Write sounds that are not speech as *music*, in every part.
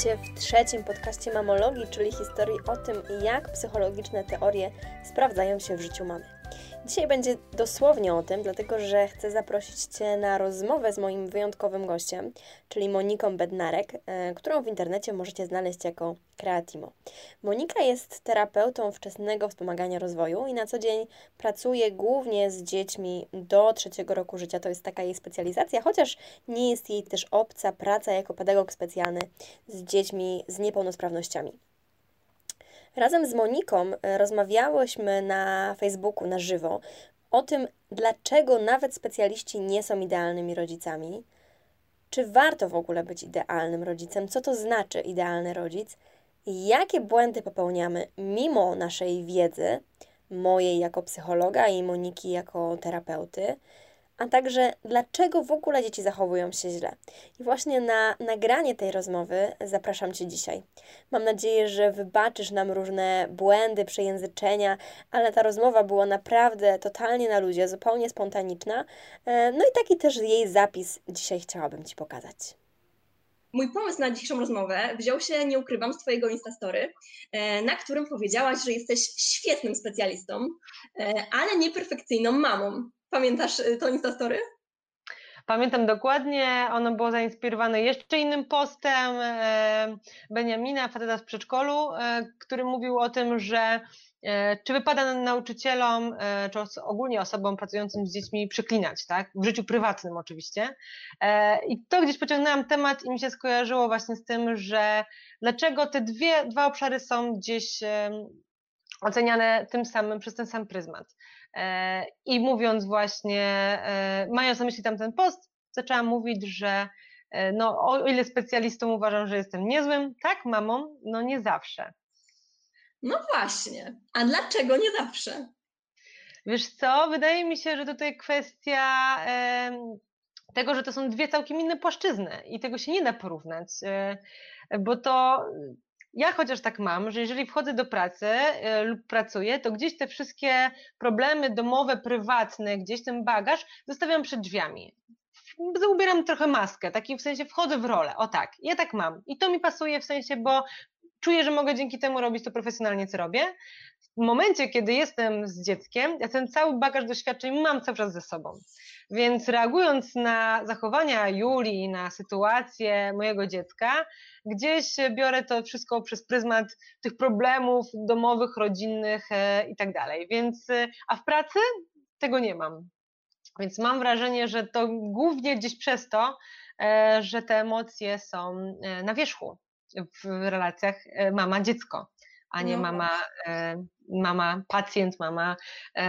W trzecim podcaście Mamologii, czyli historii o tym, jak psychologiczne teorie sprawdzają się w życiu mamy. Dzisiaj będzie dosłownie o tym, dlatego że chcę zaprosić Cię na rozmowę z moim wyjątkowym gościem, czyli Moniką Bednarek, e, którą w internecie możecie znaleźć jako Kreatimo. Monika jest terapeutą wczesnego wspomagania rozwoju i na co dzień pracuje głównie z dziećmi do trzeciego roku życia. To jest taka jej specjalizacja, chociaż nie jest jej też obca praca jako pedagog specjalny z dziećmi z niepełnosprawnościami. Razem z Moniką e, rozmawiałyśmy na Facebooku na żywo o tym, dlaczego nawet specjaliści nie są idealnymi rodzicami, czy warto w ogóle być idealnym rodzicem, co to znaczy idealny rodzic, jakie błędy popełniamy mimo naszej wiedzy, mojej jako psychologa i Moniki jako terapeuty, a także dlaczego w ogóle dzieci zachowują się źle. I właśnie na nagranie tej rozmowy zapraszam Cię dzisiaj. Mam nadzieję, że wybaczysz nam różne błędy, przejęzyczenia, ale ta rozmowa była naprawdę totalnie na ludzie, zupełnie spontaniczna. E, no i taki też jej zapis dzisiaj chciałabym Ci pokazać. Mój pomysł na dzisiejszą rozmowę wziął się, nie ukrywam, z Twojego Instastory, e, na którym powiedziałaś, że jesteś świetnym specjalistą, e, ale nieperfekcyjną mamą. Pamiętasz y, to Instastory? Pamiętam dokładnie, ono było zainspirowane jeszcze innym postem e, Beniamina, faceta z przedszkolu, e, który mówił o tym, że e, czy wypada nauczycielom, czy ogólnie osobom pracującym z dziećmi przeklinać, tak? W życiu prywatnym oczywiście. I to gdzieś pociągnęłam temat i mi się skojarzyło właśnie z tym, że dlaczego te dwie, dwa obszary są gdzieś oceniane tym samym, przez ten sam pryzmat. E, I mówiąc właśnie, e, mając na myśli tamten post, zaczęłam mówić, że e, no, o ile specjalistą uważam, że jestem niezłym, tak mamą, no nie zawsze. No właśnie. A dlaczego nie zawsze? Wiesz co, wydaje mi się, że tutaj kwestia tego, że to są dwie całkiem inne płaszczyzny i tego się nie da porównać, bo to ja chociaż tak mam, że jeżeli wchodzę do pracy e, lub pracuję, to gdzieś te wszystkie problemy domowe, prywatne, gdzieś ten bagaż zostawiam przed drzwiami. Ubieram trochę maskę, taki w sensie wchodzę w rolę. O tak, ja tak mam. I to mi pasuje w sensie, bo czuję, że mogę dzięki temu robić to profesjonalnie, co robię. W momencie, kiedy jestem z dzieckiem, ja ten cały bagaż doświadczeń mam cały czas ze sobą. Więc reagując na zachowania Julii, na sytuację mojego dziecka, gdzieś biorę to wszystko przez pryzmat tych problemów domowych, rodzinnych e, i tak dalej. Więc, e, a w pracy tego nie mam. Więc mam wrażenie, że to głównie gdzieś przez to, e, że te emocje są na wierzchu w relacjach mama-dziecko, a nie no mama, mama pacjent, mama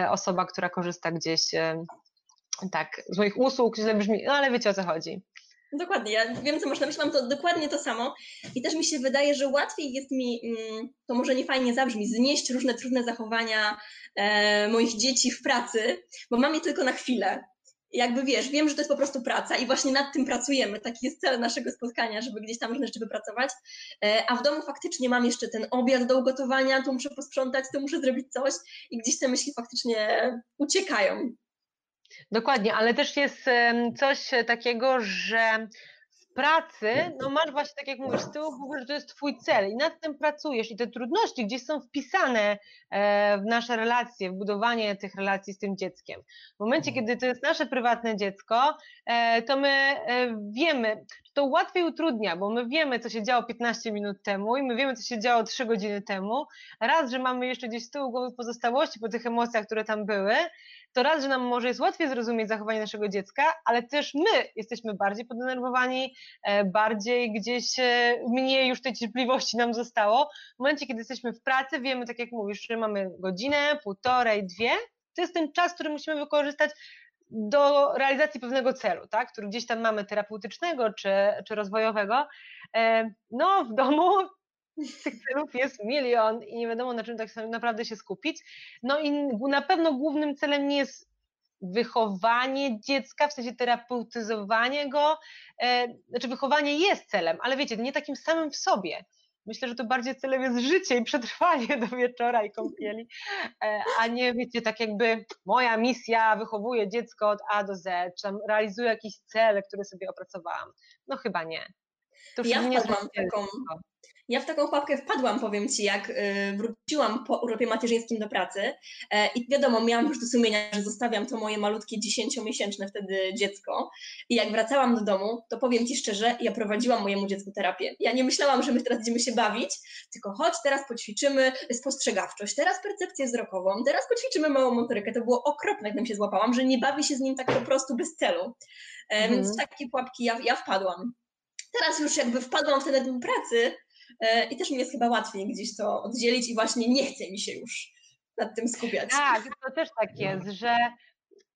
osoba, która korzysta gdzieś tak, z moich usług, źle brzmi, no ale wiecie o co chodzi. Dokładnie, ja wiem, co masz na myśli, mam to dokładnie to samo i też mi się wydaje, że łatwiej jest mi, mm, to może nie fajnie zabrzmi, znieść różne trudne zachowania e, moich dzieci w pracy, bo mam je tylko na chwilę. Jakby wiesz, wiem, że to jest po prostu praca i właśnie nad tym pracujemy. Taki jest cel naszego spotkania, żeby gdzieś tam różne rzeczy wypracować. E, a w domu faktycznie mam jeszcze ten obiad do ugotowania, tu muszę posprzątać, tu muszę zrobić coś i gdzieś te myśli faktycznie uciekają. Dokładnie, ale też jest coś takiego, że pracy, no masz właśnie, tak jak mówisz, z tyłu głowy, że to jest twój cel i nad tym pracujesz i te trudności gdzieś są wpisane e, w nasze relacje, w budowanie tych relacji z tym dzieckiem. W momencie, mhm. kiedy to jest nasze prywatne dziecko, e, to my e, wiemy, to łatwiej utrudnia, bo my wiemy, co się działo 15 minut temu i my wiemy, co się działo 3 godziny temu. Raz, że mamy jeszcze gdzieś z tyłu głowy pozostałości po tych emocjach, które tam były, to raz, że nam może jest łatwiej zrozumieć zachowanie naszego dziecka, ale też my jesteśmy bardziej podenerwowani, e, bardziej gdzieś e, mniej już tej cierpliwości nam zostało. W momencie, kiedy jesteśmy w pracy, wiemy, tak jak mówisz, że mamy godzinę, półtorej, dwie, to jest ten czas, który musimy wykorzystać do realizacji pewnego celu, tak, który gdzieś tam mamy terapeutycznego czy, czy rozwojowego. E, no, w domu tych celów jest milion i nie wiadomo na czym tak naprawdę się skupić. No i na pewno głównym celem nie jest wychowanie dziecka, w sensie terapeutyzowanie go, e, znaczy wychowanie jest celem, ale wiecie, nie takim samym w sobie. Myślę, że to bardziej celem jest życie i przetrwanie do wieczora i kąpieli, e, a nie wiecie, tak jakby moja misja wychowuje dziecko od A do Z, czy tam realizuję jakiś cel, który sobie opracowałam. No chyba nie. To Ja nie wpadłam w taką, ja w taką pułapkę wpadłam, powiem Ci, jak y, wróciłam po urlopie macierzyńskim do pracy e, i wiadomo, miałam już do sumienia, że zostawiam to moje malutkie dziesięciomiesięczne wtedy dziecko i jak wracałam do domu, to powiem Ci szczerze, ja prowadziłam mojemu dziecku terapię. Ja nie myślałam, że my teraz będziemy się bawić, tylko chodź, teraz poćwiczymy spostrzegawczość, teraz percepcję wzrokową, teraz poćwiczymy małą motorykę. To było okropne, gdym się złapałam, że nie bawi się z nim tak po prostu bez celu. E, Mhm. Więc w takie pułapki ja, ja wpadłam. Teraz już jakby wpadłam w ten rytm pracy i też mi jest chyba łatwiej gdzieś to oddzielić i właśnie nie chce mi się już nad tym skupiać. Tak, to też tak jest, że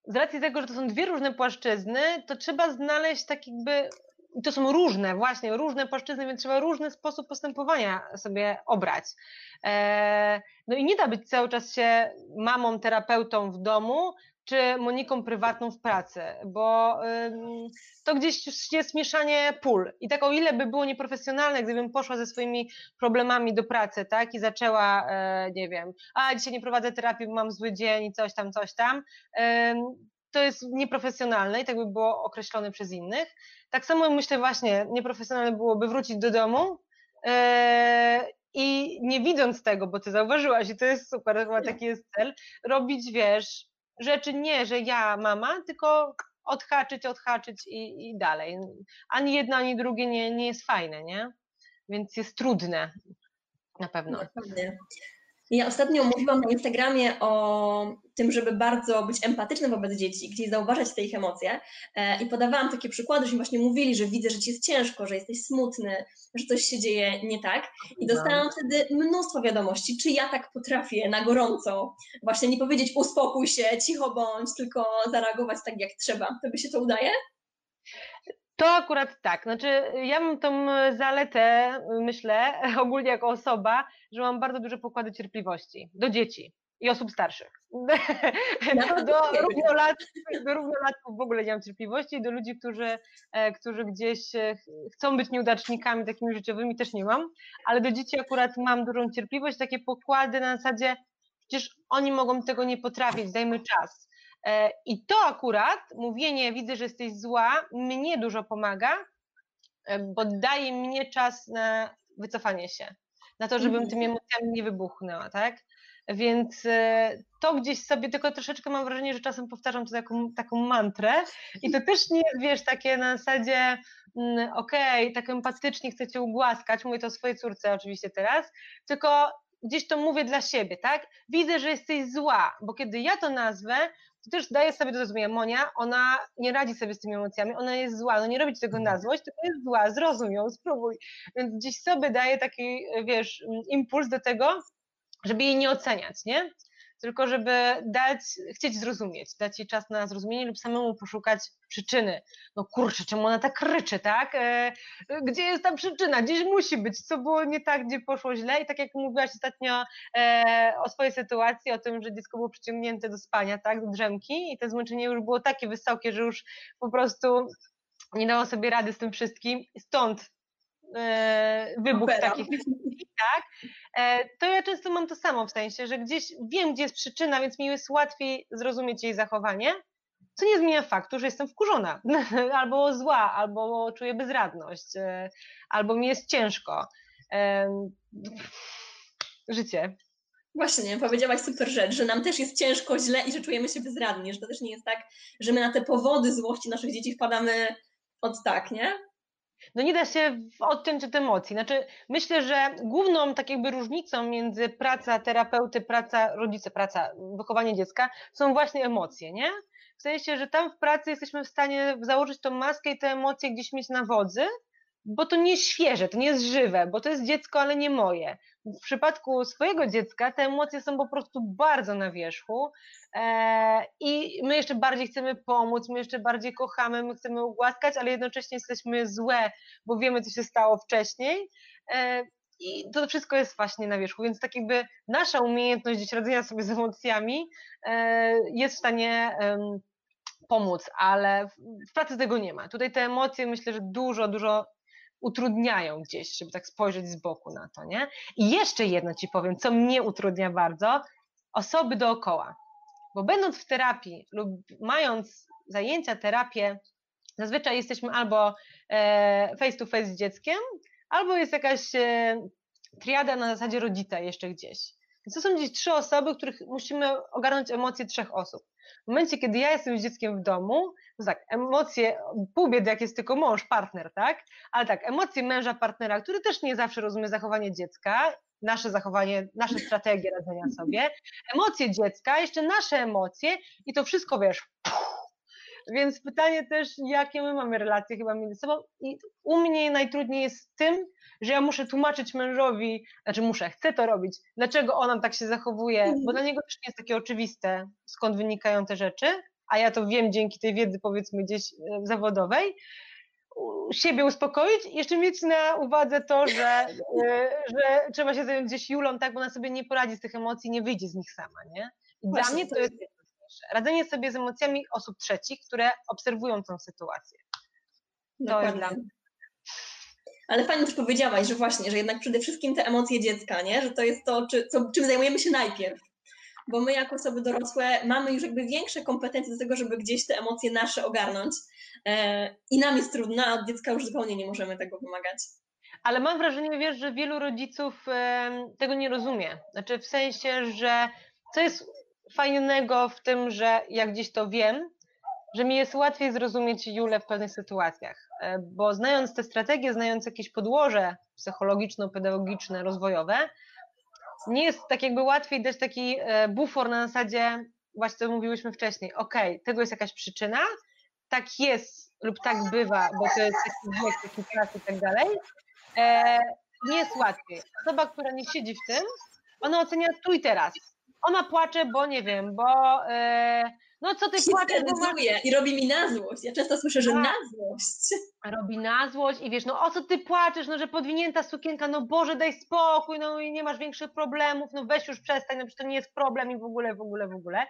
z racji tego, że to są dwie różne płaszczyzny, to trzeba znaleźć tak jakby, i to są różne, właśnie różne płaszczyzny, więc trzeba różny sposób postępowania sobie obrać. E, No i nie da być cały czas się mamą, terapeutą w domu, czy Moniką prywatną w pracy, bo to gdzieś już jest mieszanie pól. I tak o ile by było nieprofesjonalne, gdybym poszła ze swoimi problemami do pracy, tak, i zaczęła, e, nie wiem, a dzisiaj nie prowadzę terapii, bo mam zły dzień i coś tam, coś tam, to jest nieprofesjonalne i tak by było określone przez innych. Tak samo myślę właśnie, nieprofesjonalne byłoby wrócić do domu e, i nie widząc tego, bo ty zauważyłaś i to jest super, chyba taki jest cel, robić, wiesz, rzeczy nie, że ja mama, tylko odhaczyć, odhaczyć i, i dalej. Ani jedno, ani drugie nie, nie jest fajne, nie? Więc jest trudne. Na pewno. Dokładnie. Ja ostatnio mówiłam na Instagramie o tym, żeby bardzo być empatycznym wobec dzieci, gdzieś zauważać te ich emocje e, i podawałam takie przykłady, że właśnie mówili, że widzę, że ci jest ciężko, że jesteś smutny, że coś się dzieje nie tak i dostałam wtedy mnóstwo wiadomości, czy ja tak potrafię na gorąco właśnie nie powiedzieć uspokój się, cicho bądź, tylko zareagować tak jak trzeba. Tobie się to udaje? To akurat tak. Znaczy, ja mam tą zaletę, myślę, *laughs* ogólnie jako osoba, że mam bardzo duże pokłady cierpliwości do dzieci i osób starszych. *laughs* Do, do, równolatków, do równolatków w ogóle nie mam cierpliwości i do ludzi, którzy, e, którzy gdzieś e, chcą być nieudacznikami takimi życiowymi też nie mam, ale do dzieci akurat mam dużą cierpliwość, takie pokłady na zasadzie, przecież oni mogą tego nie potrafić, dajmy czas. E, I to akurat, mówienie, widzę, że jesteś zła, mnie dużo pomaga, e, bo daje mnie czas na wycofanie się, na to, żebym Mhm. tymi emocjami nie wybuchnęła, tak? Więc e, to gdzieś sobie, tylko troszeczkę mam wrażenie, że czasem powtarzam to taką, taką mantrę i to też nie jest, wiesz, takie na zasadzie, mm, okej, tak empatycznie chcę cię ugłaskać, mówię to swojej córce oczywiście teraz, tylko gdzieś to mówię dla siebie, tak? Widzę, że jesteś zła, bo kiedy ja to nazwę, to też daję sobie do zrozumienia, Monia, ona nie radzi sobie z tymi emocjami, ona jest zła, no nie robi ci tego na złość, tylko jest zła, zrozum ją, spróbuj. Więc gdzieś sobie daję taki, wiesz, impuls do tego, żeby jej nie oceniać, nie? Tylko żeby dać, chcieć zrozumieć, dać jej czas na zrozumienie lub samemu poszukać przyczyny. No kurczę, czemu ona tak kryczy, tak? E, gdzie jest ta przyczyna? Gdzieś musi być. Co było nie tak, gdzie poszło źle? I tak jak mówiłaś ostatnio e, o swojej sytuacji, o tym, że dziecko było przyciągnięte do spania, tak? Do drzemki i to zmęczenie już było takie wysokie, że już po prostu nie dało sobie rady z tym wszystkim. Stąd wybuch Opera. takich tak, e, to ja często mam to samo w sensie, że gdzieś wiem, gdzie jest przyczyna, więc mi jest łatwiej zrozumieć jej zachowanie, co nie zmienia faktu, że jestem wkurzona, *laughs* albo zła, albo czuję bezradność, e, albo mi jest ciężko. Życie. Właśnie, powiedziałaś super rzecz, że nam też jest ciężko, źle i że czujemy się bezradni, że to też nie jest tak, że my na te powody złości naszych dzieci wpadamy od tak, nie? No nie da się odciąć od emocji. Znaczy, myślę, że główną tak jakby różnicą między praca terapeuty, praca rodzice, praca, wychowanie dziecka są właśnie emocje, nie? W sensie, że tam w pracy jesteśmy w stanie założyć tą maskę i te emocje gdzieś mieć na wodzy, bo to nie jest świeże, to nie jest żywe, bo to jest dziecko, ale nie moje. W przypadku swojego dziecka te emocje są po prostu bardzo na wierzchu e, i my jeszcze bardziej chcemy pomóc, my jeszcze bardziej kochamy, my chcemy ugłaskać, ale jednocześnie jesteśmy złe, bo wiemy, co się stało wcześniej. E, I to wszystko jest właśnie na wierzchu, więc tak jakby nasza umiejętność radzenia sobie z emocjami e, jest w stanie pomóc, ale w pracy tego nie ma. Tutaj te emocje myślę, że dużo, dużo utrudniają gdzieś, żeby tak spojrzeć z boku na to, nie? I jeszcze jedno ci powiem, co mnie utrudnia bardzo, osoby dookoła. Bo będąc w terapii lub mając zajęcia, terapię Zazwyczaj jesteśmy albo e, face to face z dzieckiem, albo jest jakaś e, triada na zasadzie rodzica jeszcze gdzieś. To są gdzieś trzy osoby, których musimy ogarnąć emocje trzech osób. W momencie, kiedy ja jestem z dzieckiem w domu, to tak, emocje, pół biedy jak jest tylko mąż, partner, tak? Ale tak, emocje męża, partnera, który też nie zawsze rozumie zachowanie dziecka, nasze zachowanie, nasze strategie radzenia sobie, emocje dziecka, jeszcze nasze emocje i to wszystko, wiesz, więc pytanie też, jakie my mamy relacje chyba między sobą i u mnie najtrudniej jest z tym, że ja muszę tłumaczyć mężowi, znaczy muszę, chcę to robić, dlaczego on tak się zachowuje, bo dla niego też nie jest takie oczywiste, skąd wynikają te rzeczy, a ja to wiem dzięki tej wiedzy powiedzmy gdzieś e, zawodowej, siebie uspokoić i jeszcze mieć na uwadze to, że, e, że trzeba się zająć gdzieś Julą, tak, bo ona sobie nie poradzi z tych emocji, nie wyjdzie z nich sama, nie? I Właśnie, dla mnie to jest radzenie sobie z emocjami osób trzecich, które obserwują tą sytuację. To Dokładnie. jest dla mnie. Ale fajnie też powiedziałaś, że właśnie, że jednak przede wszystkim te emocje dziecka, nie? że to jest to, czy, co, czym zajmujemy się najpierw. Bo my jako osoby dorosłe mamy już jakby większe kompetencje do tego, żeby gdzieś te emocje nasze ogarnąć. E, I nam jest trudno, a od dziecka już zupełnie nie możemy tego wymagać. Ale mam wrażenie, wiesz, że wielu rodziców tego nie rozumie. Znaczy w sensie, że co jest fajnego w tym, że jak gdzieś to wiem, że mi jest łatwiej zrozumieć Julę w pewnych sytuacjach, e, bo znając te strategie, znając jakieś podłoże psychologiczno-pedagogiczne, rozwojowe, nie jest tak jakby łatwiej dać taki e, bufor na zasadzie, właśnie co mówiłyśmy wcześniej, ok, tego jest jakaś przyczyna, tak jest lub tak bywa, bo to jest taki wiek, taki czas i tak dalej, e, nie jest łatwiej. Osoba, która nie siedzi w tym, ona ocenia tu i teraz ona płacze, bo nie wiem, bo e, no co ty płaczesz, masz... i robi mi na złość. Ja często słyszę, że tak. na złość. Robi na złość i wiesz, no o co ty płaczesz, no że podwinięta sukienka, no Boże daj spokój, no i nie masz większych problemów, no weź już przestań, no przecież to nie jest problem i w ogóle, w ogóle, w ogóle.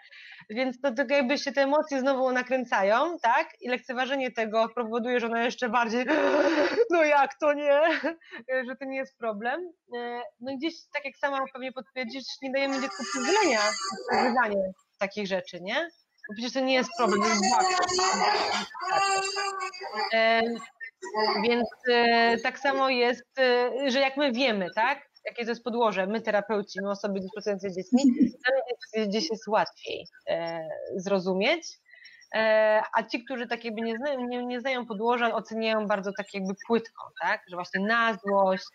Więc to tak jakby się te emocje znowu nakręcają, tak? I lekceważenie tego powoduje, że ona jeszcze bardziej, *gasps* no jak to nie, *laughs* że to nie jest problem. E, no i gdzieś, tak jak sama pewnie potwierdzisz, nie dajemy dziecku przyzwolenia na takich rzeczy, nie? Bo przecież to nie jest problem, to jest E, więc e, tak samo jest, e, że jak my wiemy, tak? Jakie to jest podłoże, my terapeuci, my osoby z dziećmi, gdzieś jest łatwiej e, zrozumieć. A ci, którzy tak jakby nie znają, nie, nie znają podłoża, oceniają bardzo tak jakby płytko, tak? Że właśnie na złość,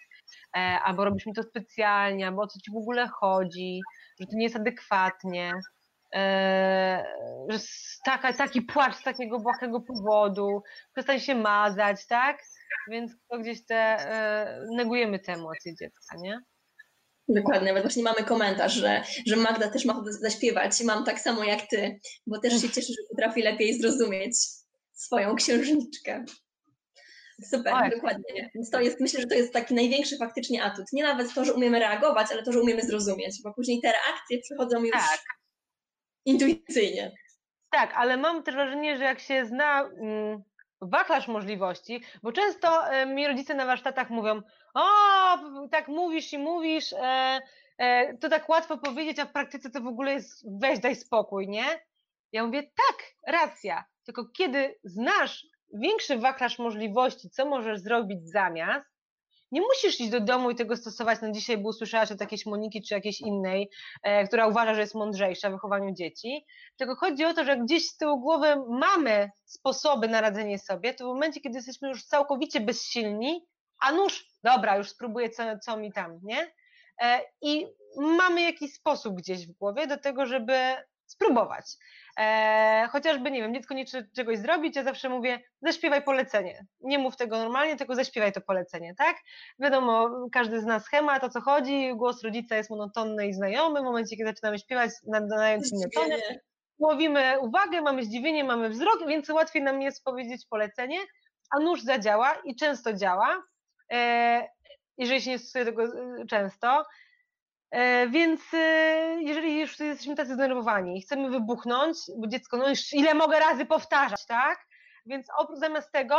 albo robisz mi to specjalnie, albo o co ci w ogóle chodzi, że to nie jest adekwatnie. E, że taka, taki płacz z takiego błahego powodu, przestań się mazać, tak? Więc to gdzieś te, e, negujemy te emocje dziecka, nie? Dokładnie, nawet właśnie mamy komentarz, że, że Magda też ma zaśpiewać i mam tak samo jak ty, bo też się cieszę, że potrafi lepiej zrozumieć swoją księżniczkę. Super, tak. dokładnie. Więc to jest, myślę, że to jest taki największy faktycznie atut. Nie nawet to, że umiemy reagować, ale to, że umiemy zrozumieć, bo później te reakcje przychodzą już tak intuicyjnie. Tak, ale mam też wrażenie, że jak się zna mm, wachlarz możliwości, bo często mi rodzice na warsztatach mówią, o, tak mówisz i mówisz, e, e, to tak łatwo powiedzieć, a w praktyce to w ogóle jest weź, daj spokój, nie? Ja mówię, tak, racja, tylko kiedy znasz większy wachlarz możliwości, co możesz zrobić zamiast, nie musisz iść do domu i tego stosować na dzisiaj, bo usłyszałaś od jakiejś Moniki czy jakiejś innej, e, która uważa, że jest mądrzejsza w wychowaniu dzieci. Tylko chodzi o to, że gdzieś z tyłu głowy mamy sposoby na radzenie sobie, to w momencie, kiedy jesteśmy już całkowicie bezsilni, a nuż, dobra, już spróbuję co, co mi tam, nie? E, I mamy jakiś sposób gdzieś w głowie do tego, żeby spróbować. E, chociażby, nie wiem, dziecko nie chce czegoś zrobić, ja zawsze mówię, zaśpiewaj polecenie. Nie mów tego normalnie, tylko zaśpiewaj to polecenie, tak? Wiadomo, każdy zna schemat, o co chodzi, głos rodzica jest monotonny i znajomy, w momencie, kiedy zaczynamy śpiewać, nadając inne tony, łowimy uwagę, mamy zdziwienie, mamy wzrok, więc łatwiej nam jest powiedzieć polecenie, a nóż zadziała i często działa, e, jeżeli się nie stosuje tego e, często, więc e, jeżeli już jesteśmy tacy zdenerwowani i chcemy wybuchnąć, bo dziecko, no już ile mogę razy powtarzać, tak? Więc oprócz zamiast tego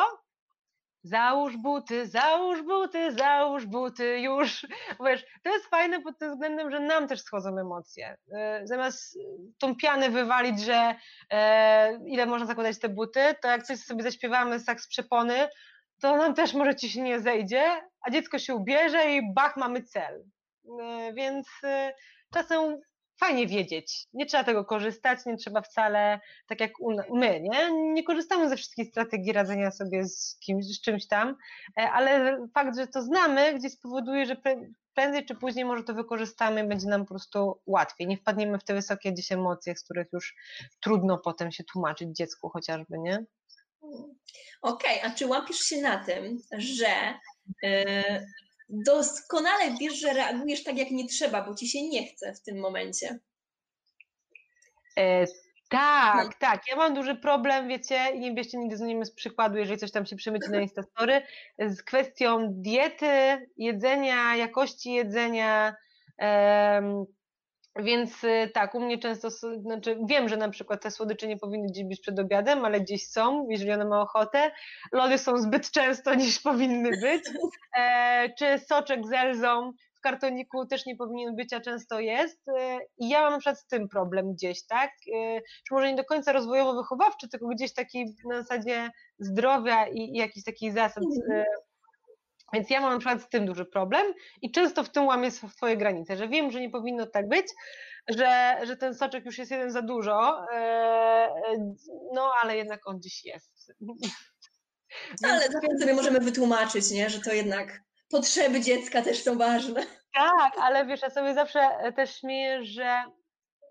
Załóż buty, załóż buty, załóż buty, już. Wiesz, to jest fajne pod tym względem, że nam też schodzą emocje. E, zamiast tą pianę wywalić, że e, ile można zakładać te buty, to jak coś sobie zaśpiewamy tak z przepony, to nam też może ci się nie zejdzie, a dziecko się ubierze i bach, mamy cel. E, więc e, czasem fajnie wiedzieć. Nie trzeba tego korzystać, nie trzeba wcale, tak jak my, nie? Nie korzystamy ze wszystkich strategii radzenia sobie z kimś, z czymś tam, e, ale fakt, że to znamy, gdzieś spowoduje, że prędzej czy później może to wykorzystamy, będzie nam po prostu łatwiej. Nie wpadniemy w te wysokie gdzieś emocje, z których już trudno potem się tłumaczyć dziecku chociażby, nie? Okej, okay, a czy łapisz się na tym, że yy, doskonale wiesz, że reagujesz tak, jak nie trzeba, bo ci się nie chce w tym momencie. E, tak, no. tak. Ja mam duży problem, wiecie, i nie bierzcie nigdy z nim z przykładu, jeżeli coś tam się przemyci na Instastory, z kwestią diety, jedzenia, jakości jedzenia. Więc y, tak, u mnie często, znaczy wiem, że na przykład te słodycze nie powinny gdzieś być przed obiadem, ale gdzieś są, jeżeli ona ma ochotę. Lody są zbyt często *laughs* niż powinny być. E, czy soczek z elzą w kartoniku też nie powinien być, a często jest. E, I ja mam na przykład z tym problem gdzieś, tak? E, czy może nie do końca rozwojowo-wychowawczy, tylko gdzieś taki na zasadzie zdrowia i, i jakiś taki zasad e, więc ja mam na przykład z tym duży problem i często w tym łamię swoje granice, że wiem, że nie powinno tak być, że, że ten soczek już jest jeden za dużo, e, no ale jednak on dziś jest. *laughs* Ale więc sobie możemy wytłumaczyć, nie? że to jednak potrzeby dziecka też są ważne. Tak, ale wiesz, ja sobie zawsze też śmieję, że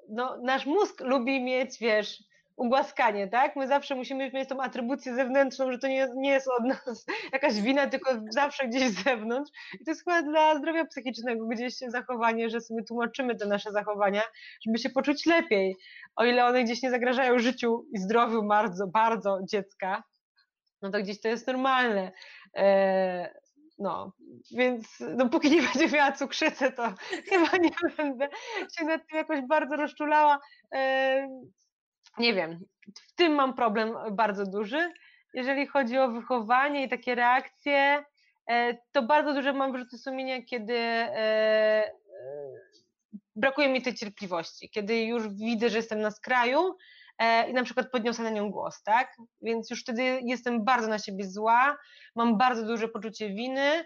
no, nasz mózg lubi mieć, wiesz, ugłaskanie, tak? My zawsze musimy mieć tą atrybucję zewnętrzną, że to nie, nie jest od nas *laughs* jakaś wina, tylko zawsze gdzieś z zewnątrz. I to jest chyba dla zdrowia psychicznego gdzieś zachowanie, że sobie tłumaczymy te nasze zachowania, żeby się poczuć lepiej. O ile one gdzieś nie zagrażają życiu i zdrowiu bardzo, bardzo dziecka, no to gdzieś to jest normalne. E, no, więc dopóki nie będzie miała cukrzycy, to *laughs* chyba nie będę się nad tym jakoś bardzo rozczulała. E, nie wiem, w tym mam problem bardzo duży. Jeżeli chodzi o wychowanie i takie reakcje, e, to bardzo duże mam wyrzuty sumienia, kiedy e, e, brakuje mi tej cierpliwości, kiedy już widzę, że jestem na skraju i na przykład podniosę na nią głos, tak? Więc już wtedy jestem bardzo na siebie zła, mam bardzo duże poczucie winy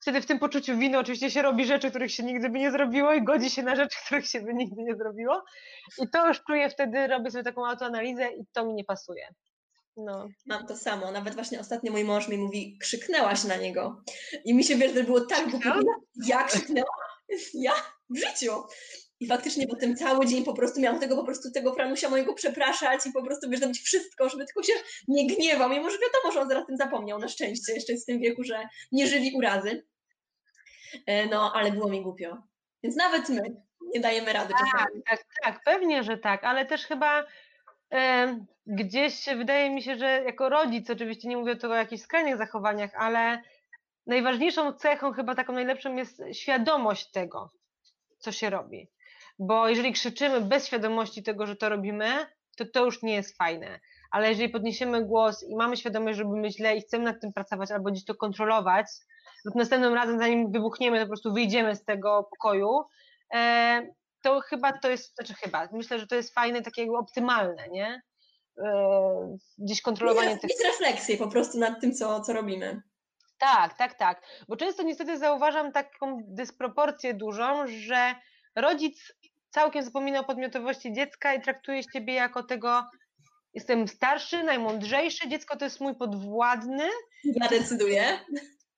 wtedy w tym poczuciu winy oczywiście się robi rzeczy, których się nigdy by nie zrobiło i godzi się na rzeczy, *laughs* których się by nigdy nie zrobiło. I to już czuję wtedy, robię sobie taką autoanalizę i to mi nie pasuje. No. Mam to samo. Nawet właśnie ostatnio mój mąż mi mówi, krzyknęłaś na niego. I mi się wiesz, że było tak głupio. Ja krzyknęłam. Ja w życiu. I faktycznie potem cały dzień po prostu miałam tego po prostu tego Franusia mojego przepraszać i po prostu wiesz, robić wszystko, żeby tylko się nie gniewał. Mimo, że wiadomo, że on zaraz tym zapomniał, na szczęście, jeszcze jest w tym wieku, że nie żywi urazy. E, no, ale było mi głupio. Więc nawet my nie dajemy rady tak, czasami. Tak, tak, pewnie, że tak, ale też chyba e, gdzieś wydaje mi się, że jako rodzic, oczywiście nie mówię tu o jakichś skrajnych zachowaniach, ale najważniejszą cechą, chyba taką najlepszą jest świadomość tego, co się robi. Bo jeżeli krzyczymy bez świadomości tego, że to robimy, to to już nie jest fajne. Ale jeżeli podniesiemy głos i mamy świadomość, że robimy źle i chcemy nad tym pracować albo gdzieś to kontrolować, lub następnym razem, zanim wybuchniemy, to po prostu wyjdziemy z tego pokoju, e, to chyba to jest, znaczy chyba, myślę, że to jest fajne, takiego optymalne, nie? E, gdzieś kontrolowanie tych... Mieć refleksję po prostu nad tym, co, co robimy. Tak, tak, tak. Bo często niestety zauważam taką dysproporcję dużą, że rodzic całkiem zapomina o podmiotowości dziecka i traktuje ciebie jako tego, jestem starszy, najmądrzejszy, dziecko to jest mój podwładny. Ja decyduję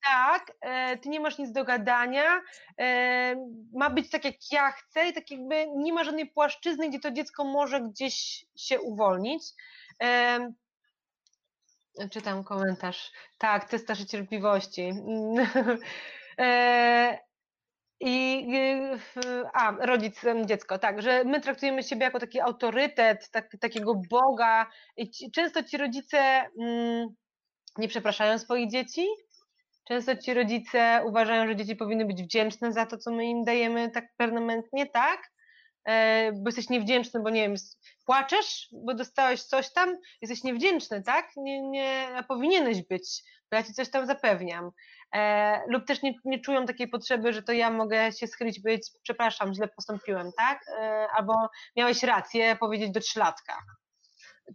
tak, e, ty nie masz nic do gadania, e, ma być tak jak ja chcę i tak jakby nie ma żadnej płaszczyzny, gdzie to dziecko może gdzieś się uwolnić. E, czytam komentarz. Tak, test naszej cierpliwości. *laughs* I a, rodzic, dziecko, tak, że my traktujemy siebie jako taki autorytet, tak, takiego Boga. I ci, często ci rodzice mm, nie przepraszają swoich dzieci, Często ci rodzice uważają, że dzieci powinny być wdzięczne za to, co my im dajemy tak permanentnie, tak? E, bo jesteś niewdzięczny, bo nie wiem, płaczesz, bo dostałeś coś tam, jesteś niewdzięczny, tak? Nie, nie, a powinieneś być, bo ja ci coś tam zapewniam. E, lub też nie, nie czują takiej potrzeby, że to ja mogę się schylić, powiedzieć, przepraszam, źle postąpiłem, tak? E, albo miałeś rację powiedzieć do trzylatka.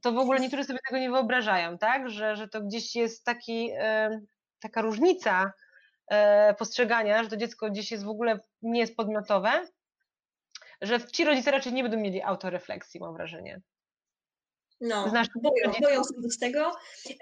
To w ogóle niektórzy sobie tego nie wyobrażają, tak? Że, że to gdzieś jest taki, e, taka różnica e, postrzegania, że to dziecko gdzieś jest w ogóle nie jest podmiotowe, że ci rodzice raczej nie będą mieli autorefleksji, mam wrażenie. No, Znasz, boją, boją się z tego.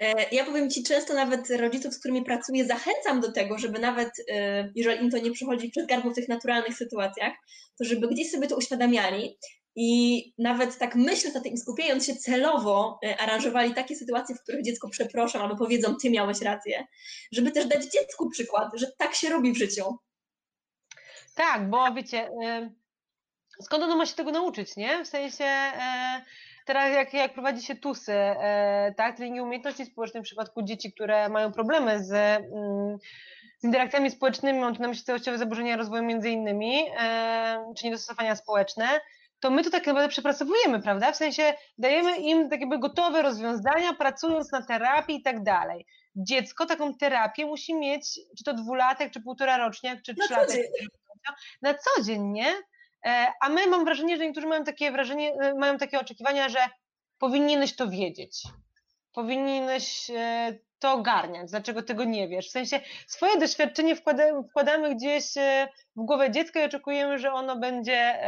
E, ja powiem Ci, często nawet rodziców, z którymi pracuję, zachęcam do tego, żeby nawet, e, jeżeli im to nie przychodzi przez gardło w tych naturalnych sytuacjach, to żeby gdzieś sobie to uświadamiali i nawet tak myśląc o tym, skupiając się celowo, e, aranżowali takie sytuacje, w których dziecko przepraszam albo powiedzą, ty miałeś rację, żeby też dać dziecku przykład, że tak się robi w życiu. Tak, bo wiecie, skąd ono ma się tego nauczyć, nie? W sensie Teraz jak, jak prowadzi się TUSy, e, tak, treningi umiejętności społecznych w przypadku dzieci, które mają problemy z, mm, z interakcjami społecznymi, mam tu na myśli całościowe zaburzenia rozwoju między innymi, e, czy niedostosowania społeczne, to my to tak naprawdę przepracowujemy, prawda? W sensie dajemy im takie gotowe rozwiązania, pracując na terapii i tak dalej. Dziecko taką terapię musi mieć, czy to dwulatek, czy półtora roczniak, czy trzylatek. Na co dzień, nie? E, a my mam wrażenie, że niektórzy mają takie wrażenie, e, mają takie oczekiwania, że powinieneś to wiedzieć. Powinieneś e, to ogarniać, dlaczego tego nie wiesz. W sensie swoje doświadczenie wkładamy, gdzieś w głowę dziecka i oczekujemy, że ono będzie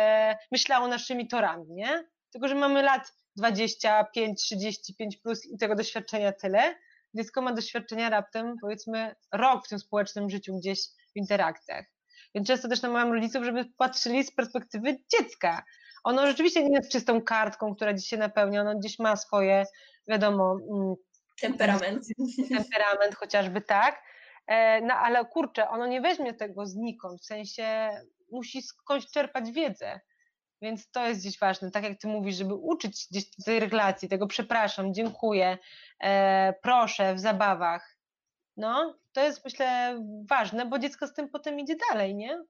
myślało naszymi torami, nie? Tylko, że mamy lat 25, 35 plus i tego doświadczenia tyle. Dziecko ma doświadczenia raptem, powiedzmy, rok w tym społecznym życiu gdzieś w interakcjach. Więc często też namawiam rodziców, żeby patrzyli z perspektywy dziecka. Ono rzeczywiście nie jest czystą kartką, która dziś się napełnia, ono gdzieś ma swoje, wiadomo, mm, temperament. Temperament chociażby tak. E, no ale kurczę, ono nie weźmie tego znikąd, w sensie musi skądś czerpać wiedzę. Więc to jest gdzieś ważne, tak jak ty mówisz, żeby uczyć gdzieś tej relacji, tego przepraszam, dziękuję, e, proszę w zabawach, no, to jest myślę ważne, bo dziecko z tym potem idzie dalej, nie?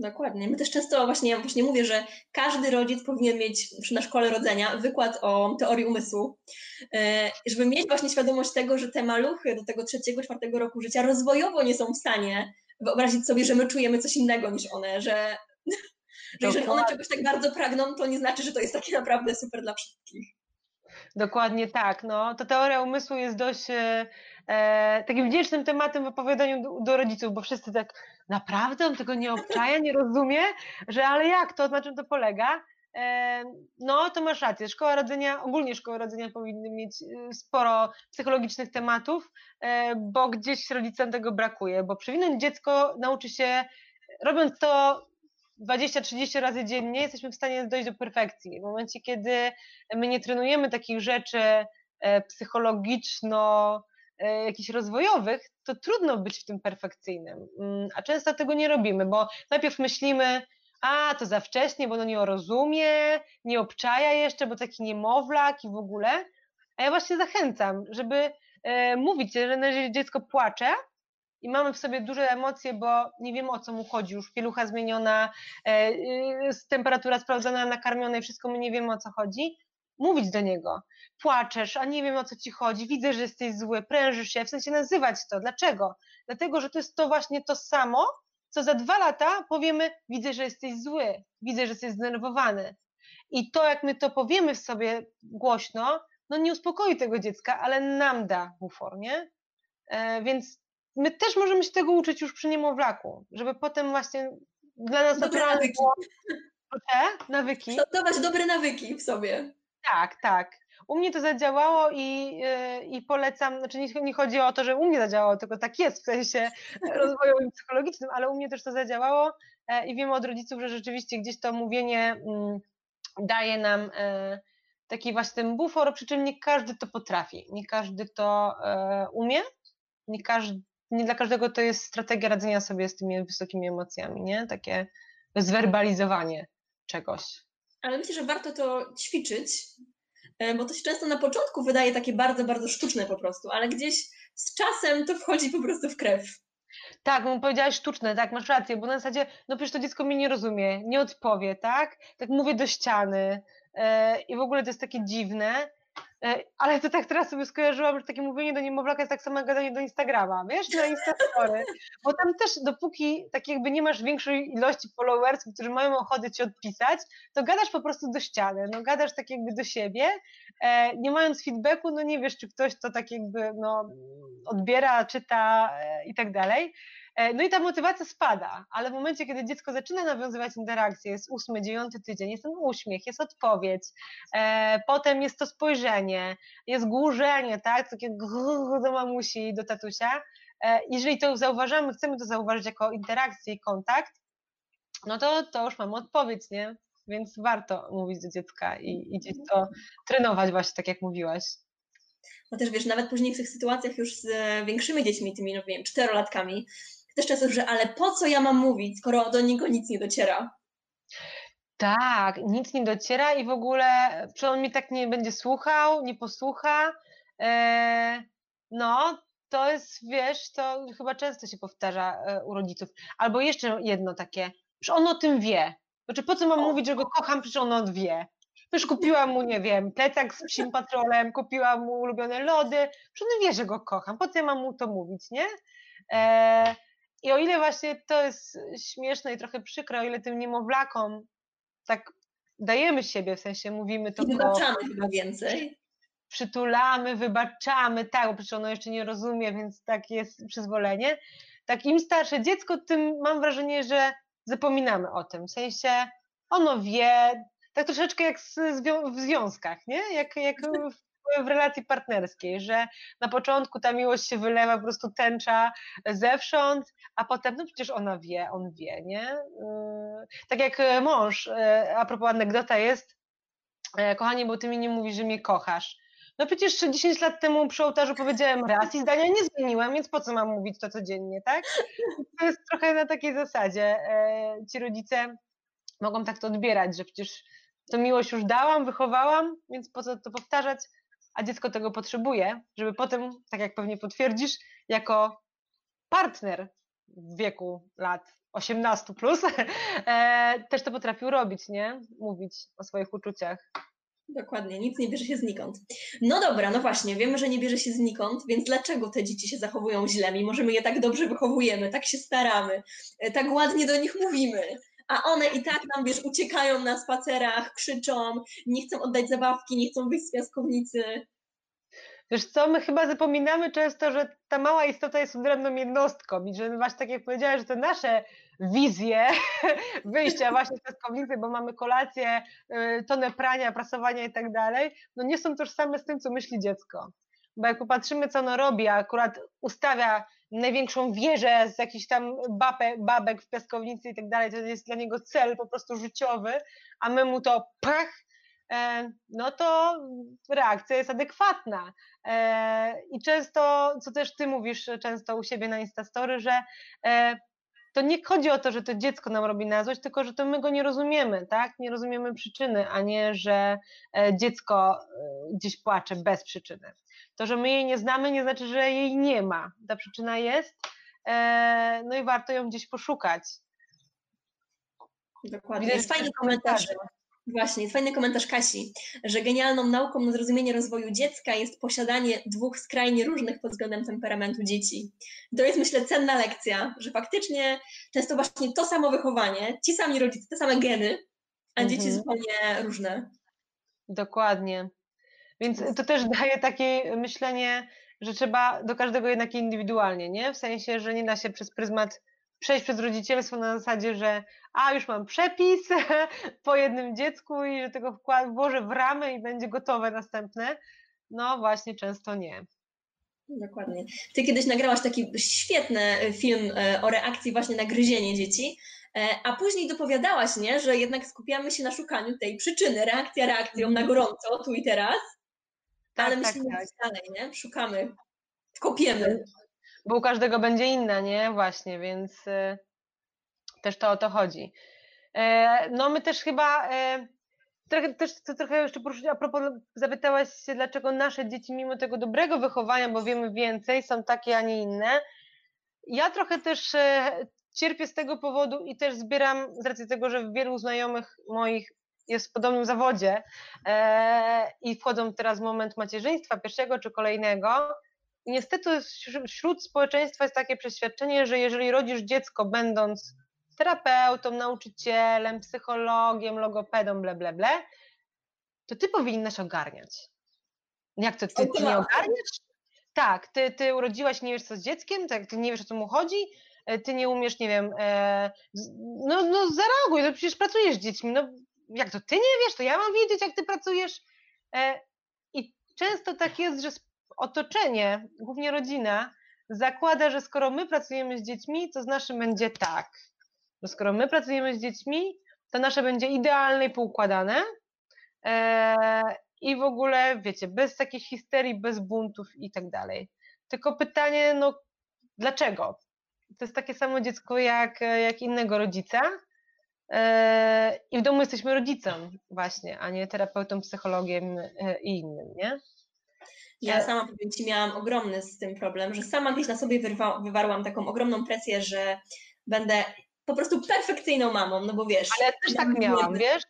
Dokładnie. My też często właśnie, ja właśnie mówię, że każdy rodzic powinien mieć na szkole rodzenia wykład o teorii umysłu, e, żeby mieć właśnie świadomość tego, że te maluchy do tego trzeciego, czwartego roku życia rozwojowo nie są w stanie wyobrazić sobie, że my czujemy coś innego niż one, że, *laughs* że jeżeli one czegoś tak bardzo pragną, to nie znaczy, że to jest takie naprawdę super dla wszystkich. Dokładnie tak. No, to teoria umysłu jest dość e, takim wdzięcznym tematem w opowiadaniu do, do, rodziców, bo wszyscy tak, naprawdę on tego nie obczaja, nie rozumie, że ale jak to, na czym to polega? E, no, to masz rację. Szkoła rodzenia, ogólnie szkoły rodzenia powinny mieć e, sporo psychologicznych tematów, e, bo gdzieś rodzicom tego brakuje, bo przewinąć dziecko nauczy się, robiąc to 20-30 razy dziennie jesteśmy w stanie dojść do perfekcji. W momencie, kiedy my nie trenujemy takich rzeczy e, psychologiczno, jakichś rozwojowych, to trudno być w tym perfekcyjnym. Mm, a często tego nie robimy, bo najpierw myślimy, a to za wcześnie, bo ono nie rozumie, nie obczaja jeszcze, bo taki niemowlak i w ogóle. A ja właśnie zachęcam, żeby e, mówić, że dziecko płacze, i mamy w sobie duże emocje, bo nie wiemy o co mu chodzi, już pielucha zmieniona, e, temperatura sprawdzona, nakarmiona i wszystko, my nie wiemy o co chodzi, mówić do niego, płaczesz, a nie wiem o co ci chodzi, widzę, że jesteś zły, prężysz się, w sensie nazywać to. Dlaczego? Dlatego, że to jest to właśnie to samo, co za dwa lata powiemy, widzę, że jesteś zły, widzę, że jesteś zdenerwowany. I to, jak my to powiemy w sobie głośno, no nie uspokoi tego dziecka, ale nam da bufor, nie? E, więc my też możemy się tego uczyć już przy niemowlaku, żeby potem właśnie dla nas dobre nawyki. Było... Te nawyki. Kształtować dobre nawyki w sobie. Tak, tak. U mnie to zadziałało i, yy, i polecam, znaczy nie, nie, chodzi o to, że u mnie zadziałało, tylko tak jest w sensie *laughs* rozwojowym, psychologicznym, ale u mnie też to zadziałało yy, i wiemy od rodziców, że rzeczywiście gdzieś to mówienie yy, daje nam e, taki właśnie ten bufor, przy czym nie każdy to potrafi, nie każdy to e, umie, nie każdy nie dla każdego to jest strategia radzenia sobie z tymi wysokimi emocjami, nie? Takie zwerbalizowanie czegoś. Ale myślę, że warto to ćwiczyć, e, bo to się często na początku wydaje takie bardzo, bardzo sztuczne po prostu, ale gdzieś z czasem to wchodzi po prostu w krew. Tak, no powiedziałaś sztuczne, tak, masz rację, bo na zasadzie, no przecież to dziecko mnie nie rozumie, nie odpowie, tak? Tak mówię do ściany e, i w ogóle to jest takie dziwne, ale to tak teraz sobie skojarzyłam, że takie mówienie do niemowlaka jest tak samo jak gadanie do Instagrama, wiesz, na Instastory, bo tam też dopóki tak jakby nie masz większej ilości followersów, którzy mają ochotę ci odpisać, to gadasz po prostu do ściany, no gadasz tak jakby do siebie, e, nie mając feedbacku, no nie wiesz, czy ktoś to tak jakby, no odbiera, czyta e, i tak dalej. E, no i ta motywacja spada, ale w momencie, kiedy dziecko zaczyna nawiązywać interakcję, jest ósmy, dziewiąty tydzień, jest ten uśmiech, jest odpowiedź, e, potem jest to spojrzenie, jest głużenie, tak, takie do mamusi, do tatusia. Jeżeli to zauważamy, chcemy to zauważyć jako interakcję i kontakt, no to, to już mamy odpowiedź, nie? Więc warto mówić do dziecka i, i trenować właśnie, tak jak mówiłaś. No też wiesz, nawet później w tych sytuacjach już z większymi dziećmi, tymi, no wiem, czterolatkami, też często, że ale po co ja mam mówić, skoro do niego nic nie dociera? Tak, nic nie dociera i w ogóle, czy on mi tak nie będzie słuchał, nie posłucha? Eee, no, to jest, wiesz, to chyba często się powtarza e, u rodziców. Albo jeszcze jedno takie, że on o tym wie. Znaczy, po co mam mówić, że go kocham, przecież on on wie. Już kupiłam mu, nie wiem, plecak z psim patrolem, kupiłam mu ulubione lody, przecież on wie, że go kocham, po co ja mam mu to mówić, nie? Eee, I o ile właśnie to jest śmieszne i trochę przykre, o ile tym niemowlakom tak dajemy siebie, w sensie mówimy to... I wybaczamy chyba więcej. Przytulamy, wybaczamy, tak, bo przecież ono jeszcze nie rozumie, więc tak jest przyzwolenie. Tak im starsze dziecko, tym mam wrażenie, że zapominamy o tym. W sensie ono wie, tak troszeczkę jak w związkach, nie? Jak, jak w relacji partnerskiej, że na początku ta miłość się wylewa po prostu tęcza zewsząd, a potem, no przecież ona wie, on wie, nie? Yy, tak jak mąż, yy, a propos anegdota jest, yy, kochanie, bo ty mi nie mówisz, że mnie kochasz. No przecież 10 lat temu przy ołtarzu powiedziałem raz i zdania nie zmieniłam, więc po co mam mówić to codziennie, tak? To jest trochę na takiej zasadzie. Ci rodzice mogą tak to odbierać, że przecież to miłość już dałam, wychowałam, więc po co to powtarzać, a dziecko tego potrzebuje, żeby potem, tak jak pewnie potwierdzisz, jako partner w wieku lat 18 plus, *laughs* e, też to potrafił robić, nie? Mówić o swoich uczuciach. Dokładnie, nic nie bierze się znikąd. No dobra, no właśnie, wiemy, że nie bierze się znikąd, więc dlaczego te dzieci się zachowują źle, mimo że my je tak dobrze wychowujemy, tak się staramy, e, tak ładnie do nich mówimy, a one i tak nam, wiesz, uciekają na spacerach, krzyczą, nie chcą oddać zabawki, nie chcą wyjść z piaskownicy. Wiesz co, my chyba zapominamy często, że ta mała istota jest odrębną jednostką i że właśnie tak jak powiedziałeś, że te nasze wizje *laughs* wyjścia właśnie z piaskownicy, bo mamy kolację, y, tonę prania, prasowania i tak dalej, no nie są tożsame z tym, co myśli dziecko. Bo jak popatrzymy, co ono robi, a akurat ustawia największą wieżę z jakichś tam babek, babek w piaskownicy i tak dalej, to jest dla niego cel po prostu życiowy, a my mu to pach, e, no to reakcja jest adekwatna. E, I często, co też ty mówisz często u siebie na Instastory, że e, to nie chodzi o to, że to dziecko nam robi na złość, tylko że to my go nie rozumiemy, tak? Nie rozumiemy przyczyny, a nie, że dziecko gdzieś płacze bez przyczyny. To, że my jej nie znamy, nie znaczy, że jej nie ma. Ta przyczyna jest, e, no i warto ją gdzieś poszukać. Dokładnie. Jest fajny komentarz. Właśnie, jest fajny komentarz Kasi, że genialną nauką na zrozumienie rozwoju dziecka jest posiadanie dwóch skrajnie różnych pod względem temperamentu dzieci. To jest, myślę, cenna lekcja, że faktycznie często właśnie to samo wychowanie, ci sami rodzice, te same geny, a mhm. dzieci zupełnie różne. Dokładnie. Więc to też daje takie myślenie, że trzeba do każdego jednak indywidualnie, nie? W sensie, że nie da się przez pryzmat przejść przez rodzicielstwo na zasadzie, że a już mam przepis *laughs* po jednym dziecku i że tego włożę w ramę i będzie gotowe następne. No właśnie, często nie. Dokładnie. Ty kiedyś nagrałaś taki świetny e, film e, o reakcji właśnie na gryzienie dzieci, e, a później dopowiadałaś, nie, że jednak skupiamy się na szukaniu tej przyczyny, reakcja reakcją na gorąco, tu i teraz. Tak, Ale tak, myślimy tak. dalej, nie? Szukamy, kopiemy. Bo u każdego będzie inna, nie? Właśnie, więc y, też to o to chodzi. E, no my też chyba, e, trochę, też chcę trochę jeszcze poruszyć, a propos, zapytałaś się, dlaczego nasze dzieci mimo tego dobrego wychowania, bo wiemy więcej, są takie, a nie inne. ja trochę też e, cierpię z tego powodu i też zbieram, z racji tego, że wielu znajomych moich jest w podobnym zawodzie e, i wchodzą teraz w moment macierzyństwa pierwszego czy kolejnego. I niestety wśród społeczeństwa jest takie przeświadczenie, że jeżeli rodzisz dziecko będąc terapeutą, nauczycielem, psychologiem, logopedą, ble, ble, ble, to ty powinnaś ogarniać. Jak to, ty, ty nie ogarniasz? Tak, ty, ty urodziłaś, nie wiesz co z dzieckiem, tak, ty nie wiesz o co mu chodzi, e, ty nie umiesz, nie wiem, e, no, no zareaguj, no przecież pracujesz z dziećmi, no jak to ty nie wiesz, to ja mam wiedzieć, jak ty pracujesz. E, I często tak jest, że otoczenie, głównie rodzina, zakłada, że skoro my pracujemy z dziećmi, to z naszym będzie tak. Że skoro my pracujemy z dziećmi, to nasze będzie idealne i poukładane. E, I w ogóle, wiecie, bez takiej histerii, bez buntów i tak dalej. Tylko pytanie, no dlaczego? To jest takie samo dziecko jak, jak innego rodzica. E, I w domu jesteśmy rodzicem właśnie, a nie terapeutą, psychologiem e, i innym, nie? Ja sama powiem Ci, miałam ogromny z tym problem, że sama gdzieś na sobie wyrwa, wywarłam taką ogromną presję, że będę po prostu perfekcyjną mamą, no bo wiesz. Ale ja też tak miałam, wiesz?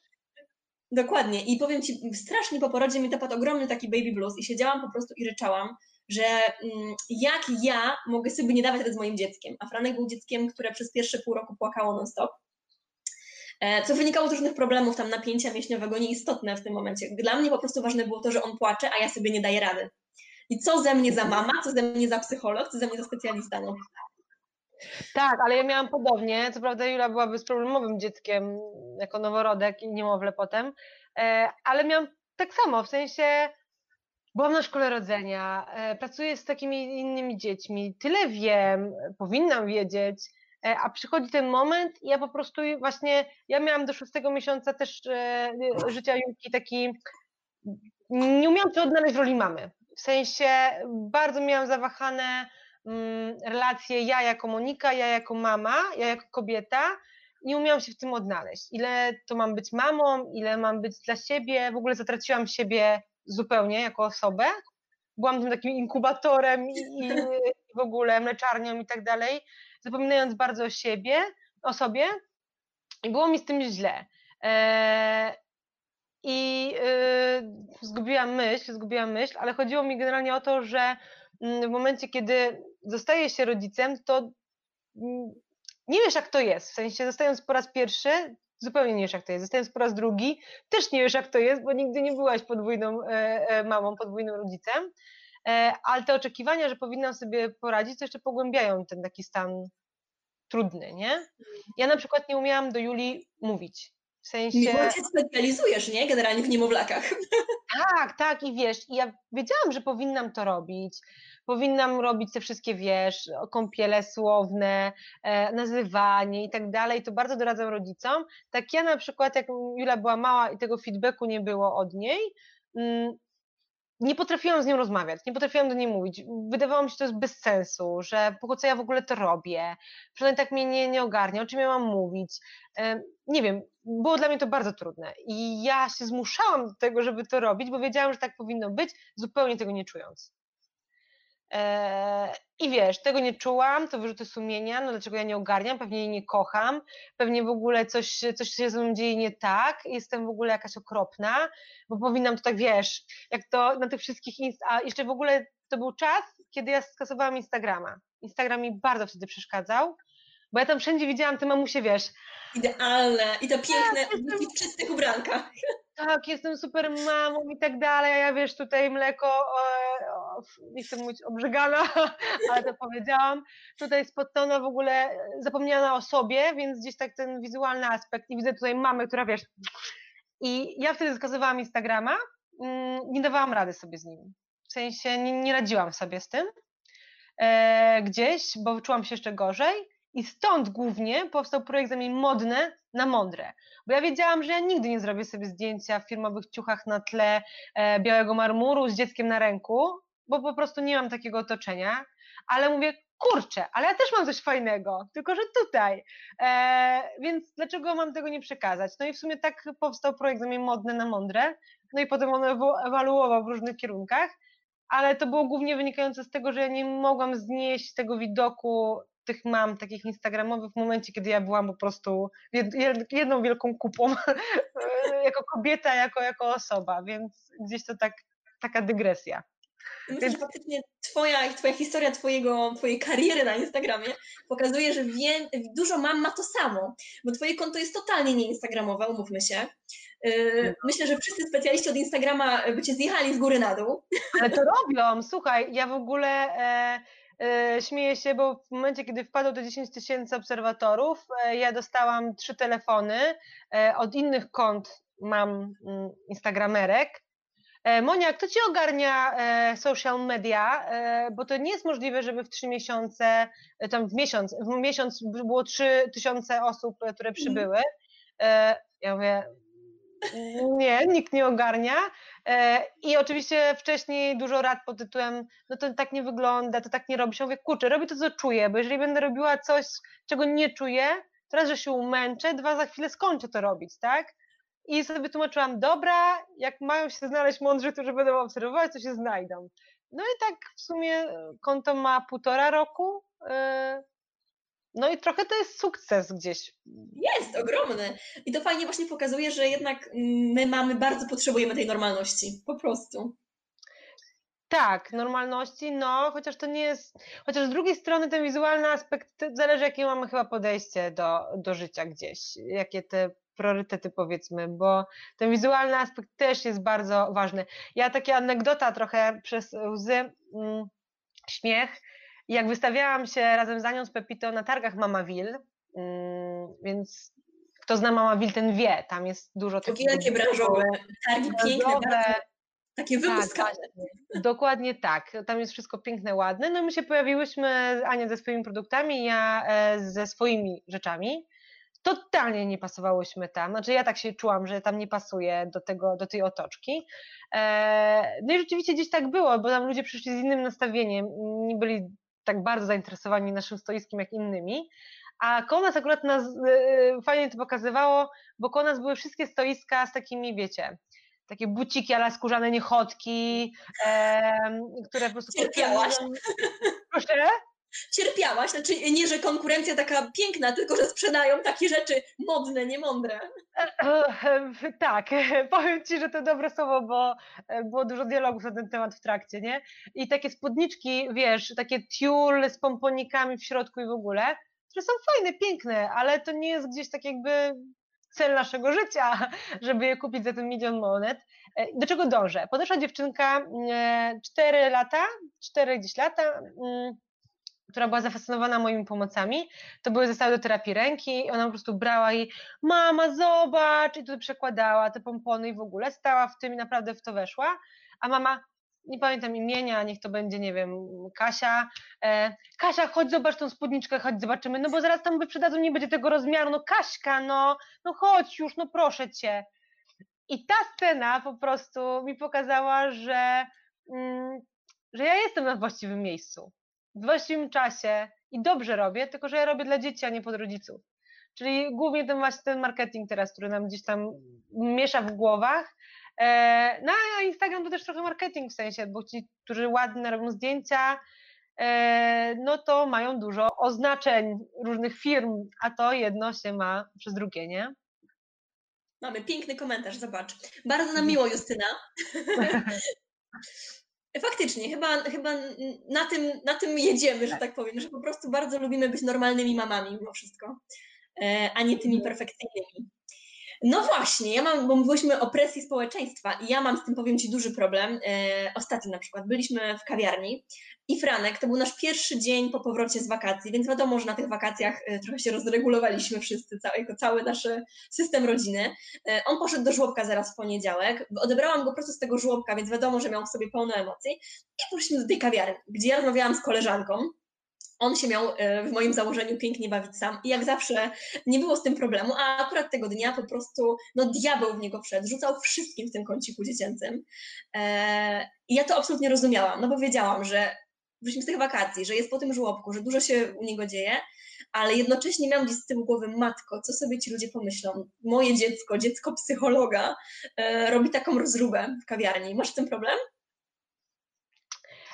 Dokładnie. I powiem Ci, strasznie po porodzie mi dopadł ogromny taki baby blues i siedziałam po prostu i ryczałam, że mm, jak ja mogę sobie nie dawać rady z moim dzieckiem. A Franek był dzieckiem, które przez pierwsze pół roku płakało non-stop. E, co wynikało z różnych problemów, tam napięcia mięśniowego, nieistotne w tym momencie. Dla mnie po prostu ważne było to, że on płacze, a ja sobie nie daję rady. I co ze mnie za mama, co ze mnie za psycholog, co ze mnie za specjalista, no. Tak, ale ja miałam podobnie. Co prawda Jula była bezproblemowym dzieckiem jako noworodek i niemowlę potem, e, ale miałam tak samo, w sensie byłam na szkole rodzenia, e, pracuję z takimi innymi dziećmi, tyle wiem, powinnam wiedzieć, a przychodzi ten moment i ja po prostu właśnie, ja miałam do szóstego miesiąca też e, życia Julki taki, nie umiałam się odnaleźć w roli mamy. W sensie bardzo miałam zawahane mm, relacje ja jako Monika, ja jako mama, ja jako kobieta. Nie umiałam się w tym odnaleźć. Ile to mam być mamą, ile mam być dla siebie. W ogóle zatraciłam siebie zupełnie jako osobę. Byłam tym takim inkubatorem i, i w ogóle mleczarnią i tak dalej zapominając bardzo o siebie, o sobie i było mi z tym źle. E, I e, zgubiłam myśl, zgubiłam myśl, ale chodziło mi generalnie o to, że mm, w momencie, kiedy zostaje się rodzicem, to mm, nie wiesz, jak to jest. W sensie, zostając po raz pierwszy, zupełnie nie wiesz, jak to jest. Zostając po raz drugi, też nie wiesz, jak to jest, bo nigdy nie byłaś podwójną e, mamą, podwójnym rodzicem. E, ale te oczekiwania, że powinnam sobie poradzić, to jeszcze pogłębiają ten taki stan trudny, nie? Ja na przykład nie umiałam do Julii mówić. W sensie... Mimo się specjalizujesz, nie? Generalnie w niemowlakach. *laughs* Tak, tak i wiesz, ja wiedziałam, że powinnam to robić, powinnam robić te wszystkie, wiesz, kąpiele słowne, e, nazywanie i tak dalej, to bardzo doradzam rodzicom. Tak ja na przykład, jak Jula była mała i tego feedbacku nie było od niej, mm, nie potrafiłam z nią rozmawiać, nie potrafiłam do niej mówić. Wydawało mi się, że to jest bez sensu, że po co ja w ogóle to robię, przynajmniej tak mnie nie, nie ogarnia, o czym ja mam mówić. Nie wiem, było dla mnie to bardzo trudne i ja się zmuszałam do tego, żeby to robić, bo wiedziałam, że tak powinno być, zupełnie tego nie czując. Eee, I wiesz, tego nie czułam, to wyrzuty sumienia, no dlaczego ja nie ogarniam, pewnie jej nie kocham, pewnie w ogóle coś, coś się ze mną dzieje nie tak, jestem w ogóle jakaś okropna, bo powinnam to tak, wiesz, jak to na tych wszystkich, inst- a jeszcze w ogóle to był czas, kiedy ja skasowałam Instagrama. Instagram mi bardzo wtedy przeszkadzał, bo ja tam wszędzie widziałam te mamusie, wiesz. Idealne i to piękne tak, w czystych ubrankach. Tak, jestem super mamą i tak dalej, ja wiesz, tutaj mleko, nie chcę mówić obrzygana, *laughs* ale to powiedziałam, tutaj spottona w ogóle zapomniana o sobie, więc gdzieś tak ten wizualny aspekt. I widzę tutaj mamę, która wiesz, i ja wtedy skazywałam Instagrama, mm, nie dawałam rady sobie z nim, w sensie nie, nie radziłam sobie z tym, e, gdzieś, bo czułam się jeszcze gorzej, i stąd głównie powstał projekt Zamień Modne na Mądre. Bo ja wiedziałam, że ja nigdy nie zrobię sobie zdjęcia w firmowych ciuchach na tle e, białego marmuru z dzieckiem na ręku, bo po prostu nie mam takiego otoczenia. Ale mówię, kurczę, ale ja też mam coś fajnego, tylko że tutaj. E, więc dlaczego mam tego nie przekazać? No i w sumie tak powstał projekt Zamień Modne na Mądre. No i potem on ewaluował w różnych kierunkach ale to było głównie wynikające z tego, że ja nie mogłam znieść tego widoku tych mam, takich instagramowych, w momencie, kiedy ja byłam po prostu jedną wielką kupą, *laughs* jako kobieta, jako, jako osoba, więc gdzieś to tak, taka dygresja. Myślę, że faktycznie twoja, twoja historia twojego, twojej kariery na Instagramie pokazuje, że wie, dużo mam ma to samo, bo twoje konto jest totalnie nieinstagramowe, umówmy się. Yy, myślę, że wszyscy specjaliści od Instagrama by cię zjechali z góry na dół. Ale to robią, słuchaj, ja w ogóle e, śmieję się, bo w momencie, kiedy wpadło do 10 tysięcy obserwatorów, e, ja dostałam trzy telefony, e, od innych kont mam mm, instagramerek, E, Monia, kto ci ogarnia e, social media? E, bo to nie jest możliwe, żeby w trzy miesiące, tam w miesiąc, w miesiąc było trzy tysiące osób, które mhm. przybyły. Ja mówię, nie, nikt nie ogarnia. I oczywiście wcześniej dużo rad pod tytułem, no to tak nie wygląda, to tak nie robi się. Mówię, kurczę, robię to, co czuję, bo jeżeli będę robiła coś, czego nie czuję, teraz, że się umęczę, dwa, za chwilę skończę to robić, tak? i sobie tłumaczyłam, dobra, jak mają się znaleźć mądrzy, którzy będą obserwować, to się znajdą. No i tak w sumie e, konto ma półtora roku. No i trochę to jest sukces gdzieś. Jest, ogromny. I to fajnie właśnie pokazuje, że jednak my mamy, bardzo potrzebujemy tej normalności, po prostu. Tak, normalności, no, chociaż to nie jest, chociaż z drugiej strony ten wizualny aspekt zależy, jakie mamy chyba podejście do, do życia gdzieś, jakie te priorytety powiedzmy, bo ten wizualny aspekt też jest bardzo ważny. Ja takie anegdota trochę przez łzy, mm, śmiech, jak wystawiałam się razem z Anią z Pepito na targach Mamaville, mm, więc kto zna Mamaville, ten wie, tam jest dużo takich... Wielkie branżowe, targi piękne, bardzo, takie wypuskane. Tak, dokładnie tak, tam jest wszystko piękne, ładne, no my się pojawiłyśmy, Ania ze swoimi produktami, ja e, ze swoimi rzeczami, totalnie nie pasowałyśmy tam. Znaczy ja tak się czułam, że tam nie pasuje do, tego, do tej otoczki. E, no i rzeczywiście gdzieś tak było, bo tam ludzie przyszli z innym nastawieniem, nie byli tak bardzo zainteresowani naszym stoiskiem jak innymi. A koło nas akurat nas, e, fajnie to pokazywało, bo koło nas były wszystkie stoiska z takimi, wiecie, takie buciki, ale skórzane niechodki, e, które po prostu... Cierpiałaś. Proszę? Cierpiałaś, znaczy nie, że konkurencja taka piękna, tylko że sprzedają takie rzeczy modne, niemądre. Tak, *laughs* powiem Ci, że to dobre słowo, bo e, było dużo dialogów na ten temat w trakcie, nie? I takie spódniczki, wiesz, takie tiul z pomponikami w środku i w ogóle, które są fajne, piękne, ale to nie jest gdzieś tak jakby cel naszego życia, *laughs* żeby je kupić za ten milion monet. E, do czego dążę? Podeszła dziewczynka, 4 e, lata, 4 gdzieś lata, mm, która była zafascynowana moimi pomocami, to były zestawy do terapii ręki i ona po prostu brała i mama zobacz i tutaj przekładała te pompony i w ogóle stała w tym i naprawdę w to weszła, a mama nie pamiętam imienia, niech to będzie, nie wiem, Kasia. E, Kasia, chodź zobacz tą spódniczkę, chodź zobaczymy, no bo zaraz tam wyprzedadzą, nie będzie tego rozmiaru, no Kaśka, no, no chodź już, no proszę cię. I ta scena po prostu mi pokazała, że, mm, że ja jestem na właściwym miejscu w właściwym czasie i dobrze robię, tylko że ja robię dla dzieci, a nie pod rodziców. Czyli głównie ten właśnie ten marketing teraz, który nam gdzieś tam miesza w głowach. E, no a Instagram to też trochę marketing w sensie, bo ci, którzy ładnie robią zdjęcia, e, no to mają dużo oznaczeń różnych firm, a to jedno się ma przez drugie, nie? Mamy piękny komentarz, zobacz. Bardzo nam miło, Justyna. *laughs* Faktycznie, chyba, chyba na, tym, na tym jedziemy, że tak powiem, że po prostu bardzo lubimy być normalnymi mamami mimo wszystko, e, a nie tymi perfekcyjnymi. No właśnie, ja mam, bo mówiliśmy o presji społeczeństwa i ja mam z tym, powiem Ci, duży problem. E, ostatnio na przykład byliśmy w kawiarni i Franek, to był nasz pierwszy dzień po powrocie z wakacji, więc wiadomo, że na tych wakacjach e, trochę się rozregulowaliśmy wszyscy, cały, jako cały nasz system rodziny. E, on poszedł do żłobka zaraz w poniedziałek, odebrałam go prosto z tego żłobka, więc wiadomo, że miał w sobie pełno emocji i poszliśmy do tej kawiarni, gdzie ja rozmawiałam z koleżanką, on się miał e, w moim założeniu pięknie bawić sam i jak zawsze nie było z tym problemu, a akurat tego dnia po prostu no diabeł w niego wszedł, rzucał wszystkim w tym kąciku dziecięcym. E, ja to absolutnie rozumiałam, no bo wiedziałam, że wróciliśmy z tych wakacji, że jest po tym żłobku, że dużo się u niego dzieje, ale jednocześnie miałam gdzieś z tyłu głowy, matko, co sobie ci ludzie pomyślą? Moje dziecko, dziecko psychologa e, robi taką rozróbę w kawiarni. Masz z tym problem?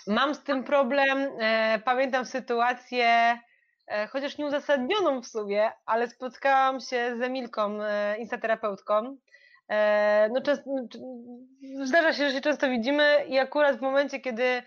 Mam z tym problem. E, pamiętam sytuację, e, chociaż nieuzasadnioną w sumie, ale spotkałam się z Emilką, e, instaterapeutką. E, no, często, zdarza się, że się często widzimy i akurat w momencie, kiedy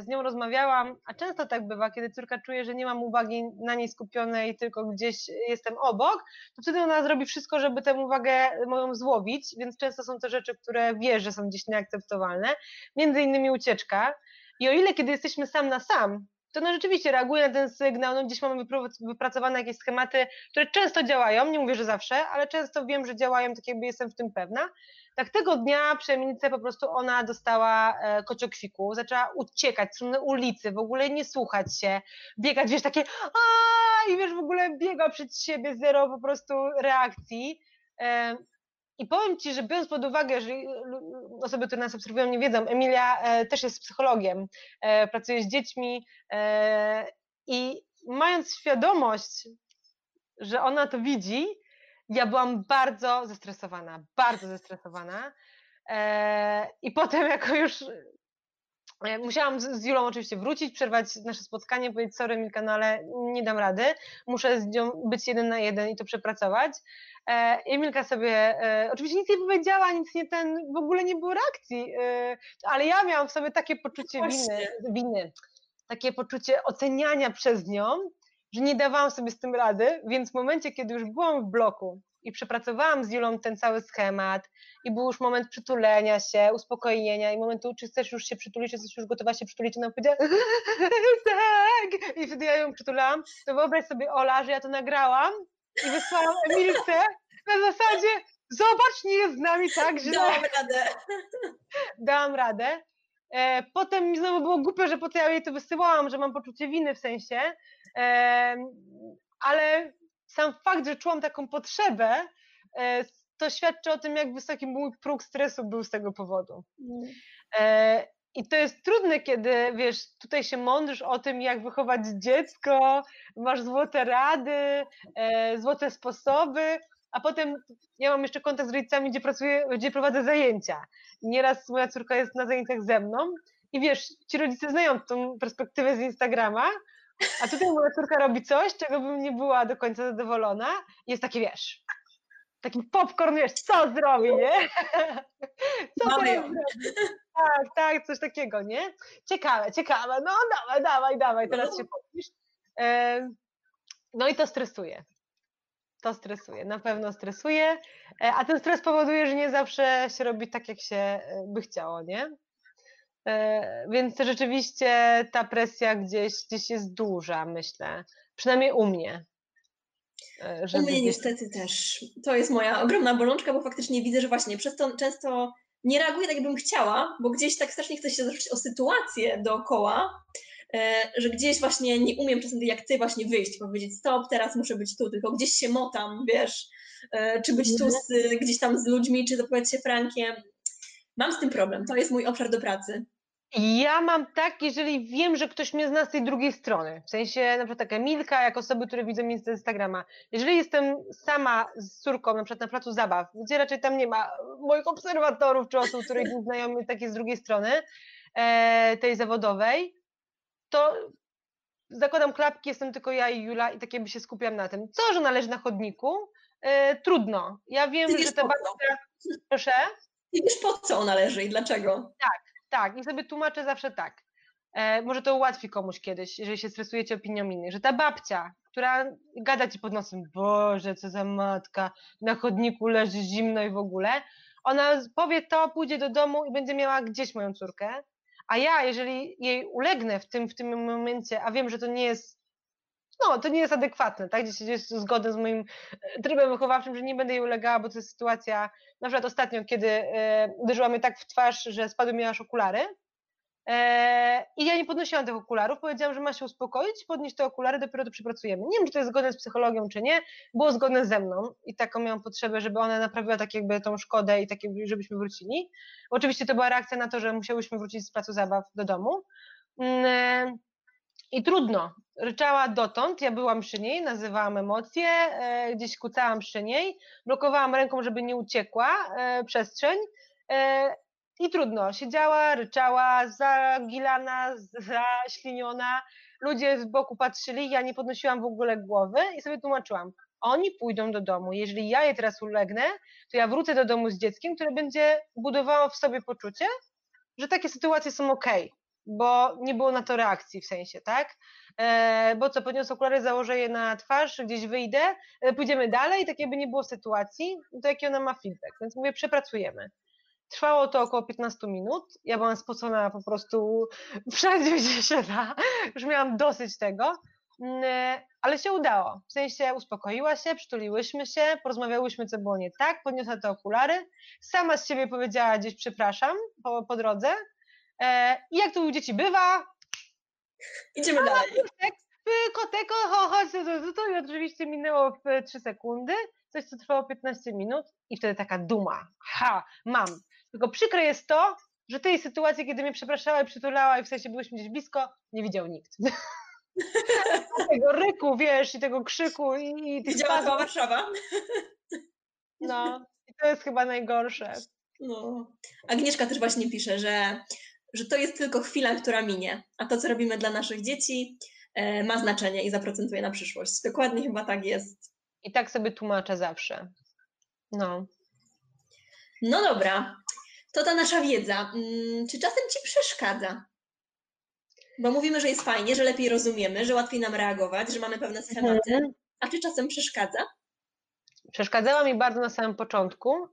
z nią rozmawiałam, a często tak bywa, kiedy córka czuje, że nie mam uwagi na niej skupionej, tylko gdzieś jestem obok, to wtedy ona zrobi wszystko, żeby tę uwagę moją złowić, więc często są to rzeczy, które wie, że są gdzieś nieakceptowalne, między innymi ucieczka. I o ile kiedy jesteśmy sam na sam, to no rzeczywiście reaguje na ten sygnał, no gdzieś mamy wypracowane jakieś schematy, które często działają, nie mówię, że zawsze, ale często wiem, że działają, tak jakby jestem w tym pewna. Tak tego dnia przy Emilice po prostu ona dostała e, kociokwiku, zaczęła uciekać w stronę ulicy, w ogóle nie słuchać się, biegać, wiesz, takie a i wiesz, w ogóle biega przed siebie, zero po prostu reakcji. I powiem Ci, że biorąc pod uwagę, że osoby, które nas obserwują, nie wiedzą, Emilia e, też jest psychologiem, e, pracuje z dziećmi e, i mając świadomość, że ona to widzi, ja byłam bardzo zestresowana, bardzo zestresowana. I potem, jako już Musiałam z Julą oczywiście wrócić, przerwać nasze spotkanie, powiedzieć sorry Milka, no ale nie dam rady, muszę z nią być jeden na jeden i to przepracować. E, Emilka sobie e, oczywiście nic nie powiedziała, nic nie ten, w ogóle nie było reakcji, e, ale ja miałam w sobie takie poczucie winy, winy, takie poczucie oceniania przez nią, że nie dawałam sobie z tym rady, więc w momencie, kiedy już byłam w bloku i przepracowałam z Julą ten cały schemat i był już moment przytulenia się, uspokojenia i momentu, czy chcesz już się przytulić, czy jesteś już gotowa się przytulić, ona powiedziała *laughs* tak i wtedy ja ją przytulałam, to wyobraź sobie Ola, że ja to nagrałam i wysłałam Emilce na zasadzie zobacz, nie jest z nami tak źle. Dałam radę. Dałam radę. E, potem mi znowu było głupio, że po co ja jej to wysyłałam, że mam poczucie winy w sensie, e, ale sam fakt, że czułam taką potrzebę, e, to świadczy o tym, jak wysoki mój próg stresu był z tego powodu. Mm. I to jest trudne, kiedy wiesz, tutaj się mądrzysz o tym, jak wychować dziecko, masz złote rady, e, złote sposoby, a potem ja mam jeszcze kontakt z rodzicami, gdzie pracuję, gdzie prowadzę zajęcia. Nieraz moja córka jest na zajęciach ze mną i wiesz, ci rodzice znają tą perspektywę z Instagrama, a tutaj moja córka robi coś, czego bym nie była do końca zadowolona jest takie, wiesz, taki popcorn, wiesz, co zrobi, nie? Co Mamy ją. Tak, tak, coś takiego, nie? Ciekawe, ciekawe, no dawaj, dawaj, dawaj, teraz no. się popisz. No i to stresuje. To stresuje, na pewno stresuje, e, a ten stres powoduje, że nie zawsze się robi tak, jak się e, by chciało, nie? E, więc rzeczywiście ta presja gdzieś, gdzieś jest duża, myślę. Przynajmniej u mnie. U mnie niestety też. To jest moja ogromna bolączka, bo faktycznie widzę, że właśnie przez to często nie reaguję tak, jakbym chciała, bo gdzieś tak strasznie chcę się zacząć o sytuację dookoła, e, że gdzieś właśnie nie umiem czasem jak ty właśnie wyjść, powiedzieć stop, teraz muszę być tu, tylko gdzieś się motam, wiesz, e, czy być tu z, gdzieś tam z ludźmi, czy dopowiedzieć się Frankiem. Mam z tym problem, to jest mój obszar do pracy. Ja mam tak, jeżeli wiem, że ktoś mnie zna z tej drugiej strony, w sensie na przykład taka Milka, jak osoby, które widzą mnie z Instagrama. Jeżeli jestem sama z córką, na przykład na placu zabaw, gdzie raczej tam nie ma moich obserwatorów czy osób, które nie znają mnie takie z drugiej strony, e, tej zawodowej, to zakładam klapki, jestem tylko ja i Jula i tak jakby się skupiam na tym. Co, że należy na chodniku? E, trudno. Ja wiem, że ta babcia... Proszę? Ty wiesz po co ona leży i dlaczego? Tak, tak, i sobie tłumaczę zawsze tak. E, może to ułatwi komuś kiedyś, jeżeli się stresujecie opinią innych, że ta babcia, która gada ci pod nosem, Boże, co za matka, na chodniku leży zimno i w ogóle, ona powie to, pójdzie do domu i będzie miała gdzieś moją córkę, a ja, jeżeli jej ulegnę w tym, w tym momencie, a wiem, że to nie jest no, to nie jest adekwatne, tak? Gdzieś jest zgodne z moim e, trybem wychowawczym, że nie będę jej ulegała, bo to jest sytuacja, na przykład ostatnio, kiedy e, uderzyła mnie tak w twarz, że spadły mi aż okulary. E, I ja nie podnosiłam tych okularów, powiedziałam, że ma się uspokoić, podnieść te okulary, dopiero to przepracujemy. Nie wiem, czy to jest zgodne z psychologią, czy nie. Było zgodne ze mną i taką miałam potrzebę, żeby ona naprawiła tak jakby tą szkodę i tak jakby, żebyśmy wrócili. Oczywiście to była reakcja na to, że musiałyśmy wrócić z placu zabaw do domu. Mm, i trudno. Ryczała dotąd, ja byłam przy niej, nazywałam emocje, e, gdzieś kucałam przy niej, blokowałam ręką, żeby nie uciekła e, przestrzeń. E, I trudno, siedziała, ryczała, zagilana, zaśliniona, ludzie z boku patrzyli, ja nie podnosiłam w ogóle głowy i sobie tłumaczyłam. Oni pójdą do domu. Jeżeli ja je teraz ulegnę, to ja wrócę do domu z dzieckiem, które będzie budowało w sobie poczucie, że takie sytuacje są ok, bo nie było na to reakcji w sensie, tak? E, bo co, podniosę okulary, założę je na twarz, gdzieś wyjdę, e, pójdziemy dalej, tak jakby nie było sytuacji, to jaki ona ma feedback. Więc mówię, przepracujemy. Trwało to około 15 minut. Ja byłam spocona po prostu *laughs* wszędzie, gdzie się da. Już miałam dosyć tego. Mm, e, ale się udało. W sensie uspokoiła się, przytuliłyśmy się, porozmawiałyśmy, co było nie tak, podniosła te okulary. Sama z siebie powiedziała gdzieś przepraszam po, po drodze. E, I jak to u dzieci bywa, Idziemy dalej. kotek, y, kotek, o, cho- chodź, to, to, i oczywiście minęło w 3 sekundy, coś co trwało 15 minut i wtedy taka duma, ha, mam. Tylko przykre jest to, że tej sytuacji, kiedy mnie przepraszała i przytulała i w sensie byłyśmy gdzieś blisko, nie widział nikt. *laughs* tego ryku, wiesz, i tego krzyku i, i tych Widziała cała Warszawa. no. I to jest chyba najgorsze. No. Agnieszka też właśnie pisze, że, że to jest tylko chwila, która minie, a to, co robimy dla naszych dzieci, e, ma znaczenie i zaprocentuje na przyszłość. Dokładnie chyba tak jest. I tak sobie tłumaczę zawsze. No. No dobra, to ta nasza wiedza. Mm, Czy czasem ci przeszkadza? Bo mówimy, że jest fajnie, że lepiej rozumiemy, że łatwiej nam reagować, że mamy pewne schematy. Mhm. A czy czasem przeszkadza? Przeszkadzała mi bardzo na samym początku,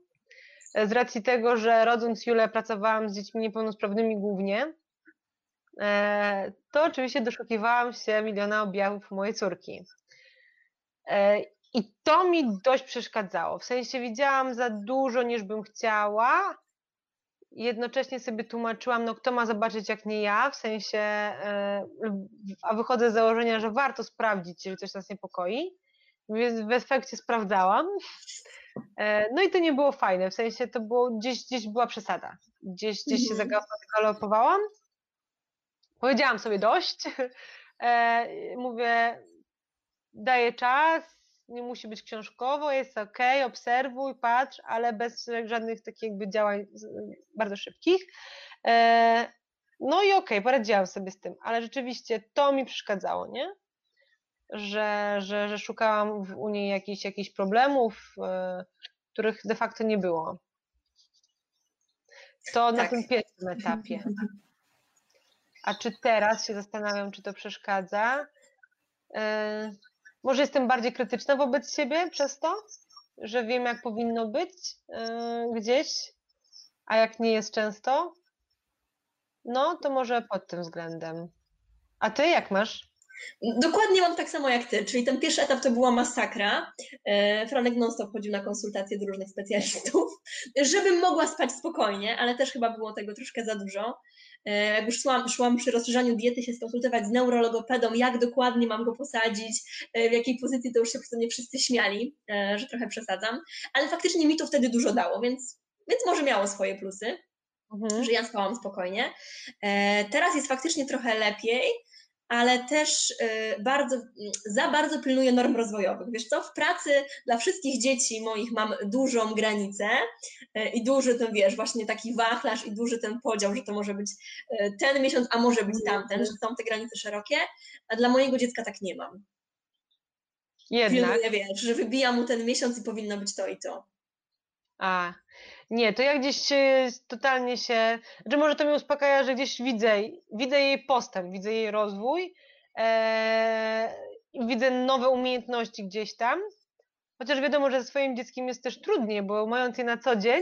z racji tego, że rodząc Julę pracowałam z dziećmi niepełnosprawnymi głównie, e, to oczywiście doszukiwałam się miliona objawów mojej córki. E, I to mi dość przeszkadzało. W sensie widziałam za dużo, niż bym chciała. Jednocześnie sobie tłumaczyłam, no kto ma zobaczyć jak nie ja, w sensie, e, a wychodzę z założenia, że warto sprawdzić, jeżeli coś nas niepokoi. Więc w efekcie sprawdzałam. E, No i to nie było fajne, w sensie to było gdzieś, gdzieś była przesada. Gdzieś, gdzieś się Mhm. zagalopowałam. Powiedziałam sobie dość. *laughs* E, Mówię, daję czas, nie musi być książkowo, jest ok, obserwuj, patrz, ale bez żadnych takich jakby działań bardzo szybkich. E, No i okej, poradziłam sobie z tym, ale rzeczywiście to mi przeszkadzało, nie? Że, że, że szukałam w, u niej jakichś, jakichś problemów, e, których de facto nie było. To na Tak. tym pierwszym etapie. A czy teraz się zastanawiam, czy to przeszkadza? E, Może jestem bardziej krytyczna wobec siebie przez to, że wiem, jak powinno być e, gdzieś, a jak nie jest często? No, to może pod tym względem. A ty jak masz? Dokładnie mam tak samo jak ty, czyli ten pierwszy etap to była masakra. E, Franek non-stop chodził na konsultacje do różnych specjalistów, żebym mogła spać spokojnie, ale też chyba było tego troszkę za dużo. E, Jak już szłam, szłam przy rozszerzaniu diety się skonsultować z neurologopedą, jak dokładnie mam go posadzić, e, w jakiej pozycji, to już się po mnie wszyscy śmiali, że trochę przesadzam, ale faktycznie mi to wtedy dużo dało, więc, więc może miało swoje plusy Mhm. że ja spałam spokojnie. Teraz jest faktycznie trochę lepiej, ale też e, bardzo, za bardzo pilnuję norm rozwojowych. Wiesz co, w pracy dla wszystkich dzieci moich mam dużą granicę e, i duży ten, wiesz, właśnie taki wachlarz i duży ten podział, że to może być e, ten miesiąc, a może być tamten, że są te granice szerokie, a dla mojego dziecka tak nie mam. Jednak. Pilnuję, wiesz, że wybija mu ten miesiąc i powinno być to i to. A, nie, to ja gdzieś e, totalnie się, że może to mnie uspokaja, że gdzieś widzę, widzę jej postęp, widzę jej rozwój, e, widzę nowe umiejętności gdzieś tam, chociaż wiadomo, że ze swoim dzieckiem jest też trudniej, bo mając je na co dzień,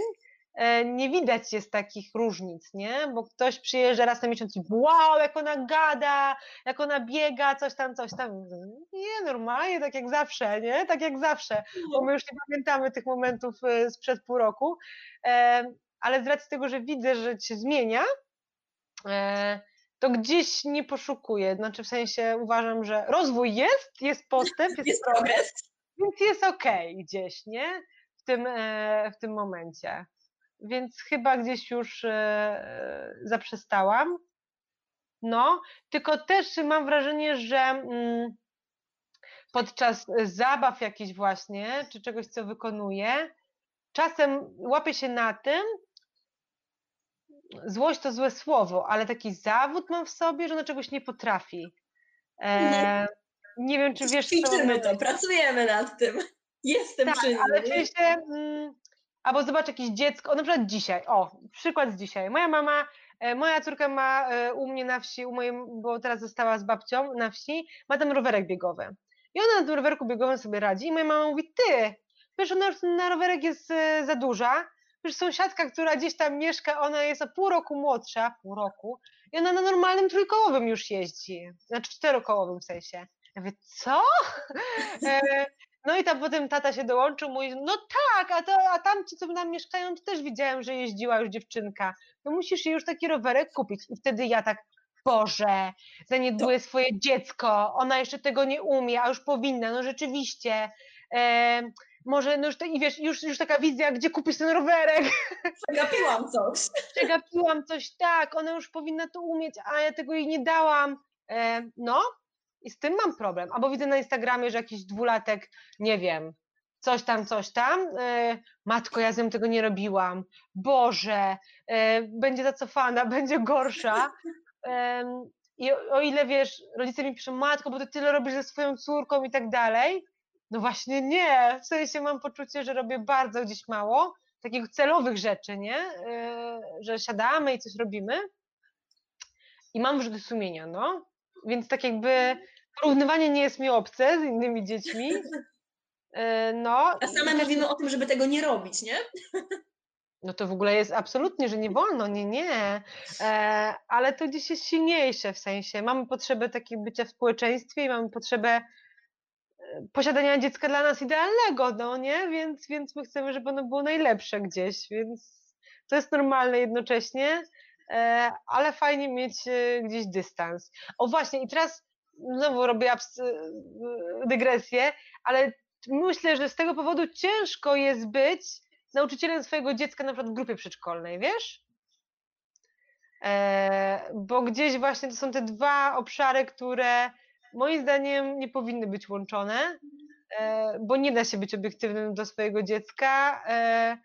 nie widać jest takich różnic, nie? Bo ktoś przyjeżdża raz na miesiąc i wow, jak ona gada, jak ona biega, coś tam, coś tam. Nie, normalnie, tak jak zawsze, nie? Tak jak zawsze bo my już nie pamiętamy tych momentów y, sprzed pół roku, e, ale z racji tego, że widzę, że się zmienia, e, to gdzieś nie poszukuję. Znaczy w sensie uważam, że rozwój jest, jest postęp, jest, Jest progres, więc jest okej gdzieś, nie? W tym, e, w tym momencie. Więc chyba gdzieś już e, zaprzestałam. No, tylko też mam wrażenie, że mm, podczas zabaw jakichś właśnie, czy czegoś, co wykonuję, czasem łapię się na tym, złość to złe słowo, ale taki zawód mam w sobie, że ona czegoś nie potrafi. E, nie wiem, czy wiesz, co Ćwiczymy to, pracujemy nad tym. Jestem tak, przy nim. ale w sensie, mm, albo zobacz jakieś dziecko, na przykład dzisiaj, o, przykład z dzisiaj. Moja mama, e, moja córka ma e, u mnie na wsi, u mojej, bo teraz została z babcią na wsi, ma tam rowerek biegowy. I ona na tym rowerku biegowym sobie radzi i moja mama mówi, ty, wiesz, ona już na rowerek jest e, za duża, wiesz, sąsiadka, która gdzieś tam mieszka, ona jest o pół roku młodsza, pół roku, i ona na normalnym trójkołowym już jeździ, znaczy czterokołowym w sensie. Ja mówię, co? *laughs* No i tam potem tata się dołączył, mówi, no tak, a, to, a tam ci, co tam mieszkają, to też widziałem, że jeździła już dziewczynka. No musisz jej już taki rowerek kupić. I wtedy ja tak, Boże, zaniedbuję swoje dziecko, ona jeszcze tego nie umie, a już powinna, no rzeczywiście. E, może, no już, to, i wiesz, już, już taka wizja, gdzie kupić ten rowerek. *laughs* Przegapiłam coś. Przegapiłam coś, tak, ona już powinna to umieć, a ja tego jej nie dałam. E, no, i z tym mam problem. Albo widzę na Instagramie, że jakiś dwulatek, nie wiem, coś tam, coś tam. E, matko, ja z nią tego nie robiłam. Boże, e, będzie zacofana, *laughs* będzie gorsza. I o, ile wiesz, rodzice mi piszą, matko, bo ty tyle robisz ze swoją córką i tak dalej. No właśnie nie. W sensie mam poczucie, że robię bardzo gdzieś mało takich celowych rzeczy, nie? E, że siadamy i coś robimy. I mam wyrzuty sumienia, no. Więc tak jakby porównywanie nie jest mi obce z innymi dziećmi. E, No, A same mówimy o tym, żeby tego nie robić, nie? no to w ogóle jest absolutnie, że nie wolno, nie, nie. E, ale to gdzieś jest silniejsze w sensie. Mamy potrzebę takiego bycia w społeczeństwie i mamy potrzebę e, posiadania dziecka dla nas idealnego, no nie? Więc, więc my chcemy, żeby ono było najlepsze gdzieś, więc to jest normalne jednocześnie, ale fajnie mieć e, gdzieś dystans. O właśnie, i teraz znowu robię e, dygresję, ale myślę, że z tego powodu ciężko jest być nauczycielem swojego dziecka na przykład w grupie przedszkolnej, wiesz? E, bo gdzieś właśnie to są te dwa obszary, które moim zdaniem nie powinny być łączone, e, bo nie da się być obiektywnym do swojego dziecka e,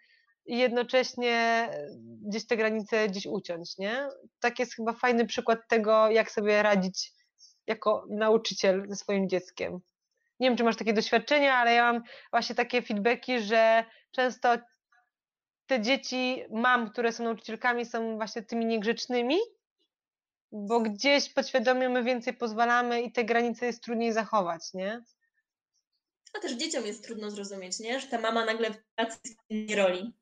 i jednocześnie gdzieś te granice gdzieś uciąć, nie? Tak jest chyba fajny przykład tego, jak sobie radzić jako nauczyciel ze swoim dzieckiem. Nie wiem, czy masz takie doświadczenia, ale ja mam właśnie takie feedbacki, że często te dzieci mam, które są nauczycielkami, są właśnie tymi niegrzecznymi, bo gdzieś podświadomie my więcej pozwalamy i te granice jest trudniej zachować, nie? A też dzieciom jest trudno zrozumieć, nie? Że ta mama nagle w pracy innej roli.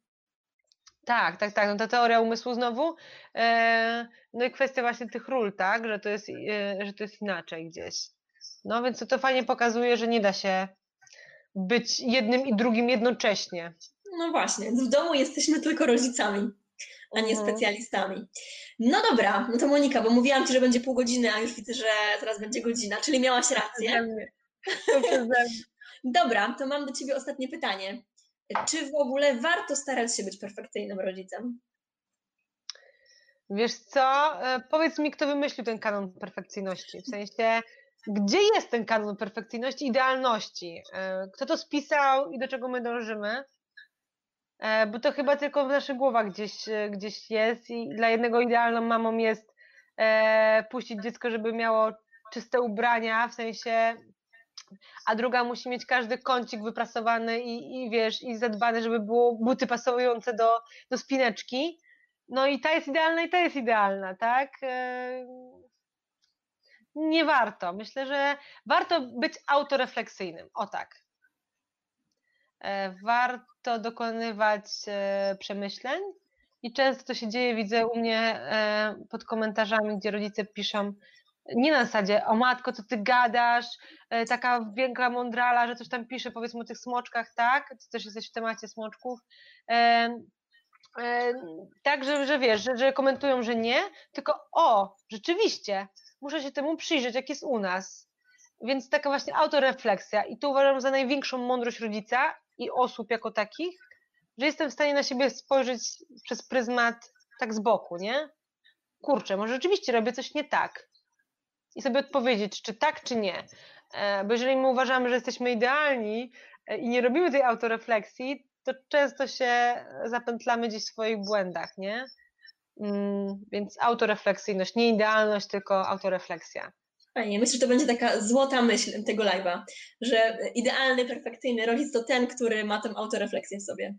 Tak, tak, tak. No ta teoria umysłu znowu. E, no i kwestia właśnie tych ról, tak, że to jest, e, że to jest inaczej gdzieś. No więc to, to fajnie pokazuje, że nie da się być jednym i drugim jednocześnie. No właśnie, w domu jesteśmy tylko rodzicami, a nie Mhm. specjalistami. No dobra, no to Monika, bo mówiłam Ci, że będzie pół godziny, a już widzę, że zaraz będzie godzina, czyli miałaś rację. *laughs* Dobra, to mam do Ciebie ostatnie pytanie. Czy w ogóle warto starać się być perfekcyjnym rodzicem? Wiesz co? E, Powiedz mi, kto wymyślił ten kanon perfekcyjności? W sensie, gdzie jest ten kanon perfekcyjności, idealności? E, Kto to spisał i do czego my dążymy? E, Bo to chyba tylko w naszych głowach gdzieś, gdzieś jest i dla jednego idealną mamą jest puścić dziecko, żeby miało czyste ubrania, w sensie, a druga musi mieć każdy kącik wyprasowany i, i wiesz, i zadbany, żeby było buty pasujące do, do spineczki. No i ta jest idealna i ta jest idealna, tak? E, Nie warto. Myślę, że warto być autorefleksyjnym. O tak. E, Warto dokonywać e, przemyśleń i często to się dzieje, widzę u mnie pod komentarzami, gdzie rodzice piszą nie na zasadzie, o matko, co ty gadasz, e, taka wielka mądrala, że coś tam pisze, powiedzmy o tych smoczkach, tak? Ty też jesteś w temacie smoczków. E, tak, że, że wiesz, że, że komentują, że nie, tylko o, rzeczywiście, muszę się temu przyjrzeć, jak jest u nas. Więc taka właśnie autorefleksja i to uważam za największą mądrość rodzica i osób jako takich, że jestem w stanie na siebie spojrzeć przez pryzmat tak z boku, nie? Kurczę, może rzeczywiście robię coś nie tak. I sobie odpowiedzieć, czy tak, czy nie. E, Bo jeżeli my uważamy, że jesteśmy idealni e, i nie robimy tej autorefleksji, to często się zapętlamy gdzieś w swoich błędach, nie? Mm, Więc autorefleksyjność, nie idealność, tylko autorefleksja. Fajnie, myślę, że to będzie taka złota myśl tego live'a, że idealny, perfekcyjny rodzic to ten, który ma tę autorefleksję w sobie.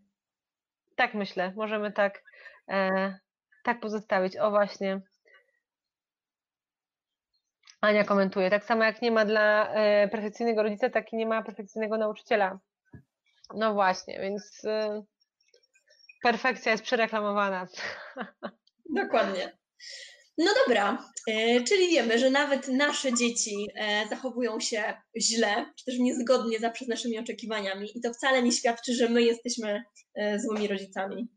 Tak myślę, możemy tak, e, tak pozostawić. O właśnie. Ania komentuje. Tak samo jak nie ma dla e, perfekcyjnego rodzica, tak i nie ma perfekcyjnego nauczyciela. No właśnie, więc e, perfekcja jest przereklamowana. *laughs* Dokładnie. No dobra, e, czyli wiemy, że nawet nasze dzieci zachowują się źle, czy też niezgodnie zawsze z naszymi oczekiwaniami, i to wcale nie świadczy, że my jesteśmy złymi rodzicami.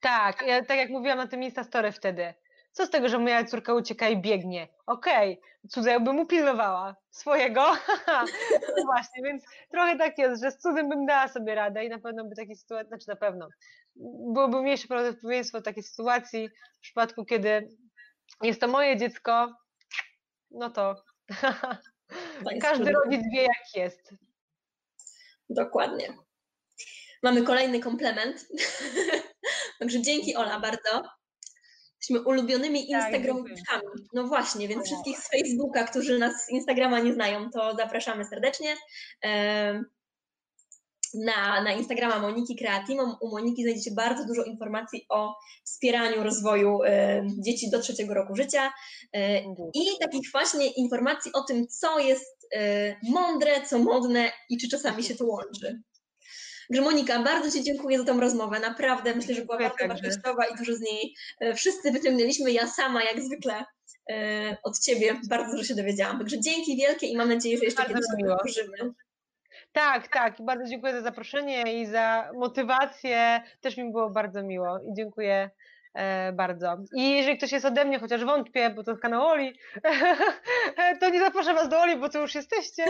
Tak, ja, tak jak mówiłam na tym Instastory wtedy. Co z tego, że moja córka ucieka i biegnie? Okej, okay, cudzego bym upilnowała swojego. *laughs* no właśnie, więc trochę tak jest, że z cudzym bym dała sobie radę i na pewno by takie sytuacje, znaczy na pewno, byłoby mniejsze prawdopodobieństwo takiej sytuacji w przypadku, kiedy jest to moje dziecko, no to *laughs* każdy trudne. rodzic wie, jak jest. Dokładnie. Mamy kolejny komplement. *laughs* Także dzięki Ola bardzo. Jesteśmy ulubionymi tak, Instagramowiczkami. No właśnie, więc wszystkich z Facebooka, którzy nas z Instagrama nie znają, to zapraszamy serdecznie na, na Instagrama Moniki Creatimo. U Moniki znajdziecie bardzo dużo informacji o wspieraniu rozwoju dzieci do trzeciego roku życia y, i takich właśnie informacji o tym, co jest y, mądre, co modne i czy czasami się to łączy. Także Monika, bardzo Ci dziękuję za tą rozmowę. Naprawdę myślę, że była bardzo wartościowa i dużo z niej wszyscy wyciągnęliśmy. Ja sama jak zwykle od Ciebie bardzo dużo się dowiedziałam. Także dzięki wielkie i mam nadzieję, że jeszcze kiedyś się pożymy. Tak, tak. Bardzo dziękuję za zaproszenie i za motywację. Też mi było bardzo miło i dziękuję e, bardzo. I jeżeli ktoś jest ode mnie, chociaż wątpię, bo to kanał Oli, *laughs* to nie zapraszam Was do Oli, bo to już jesteście,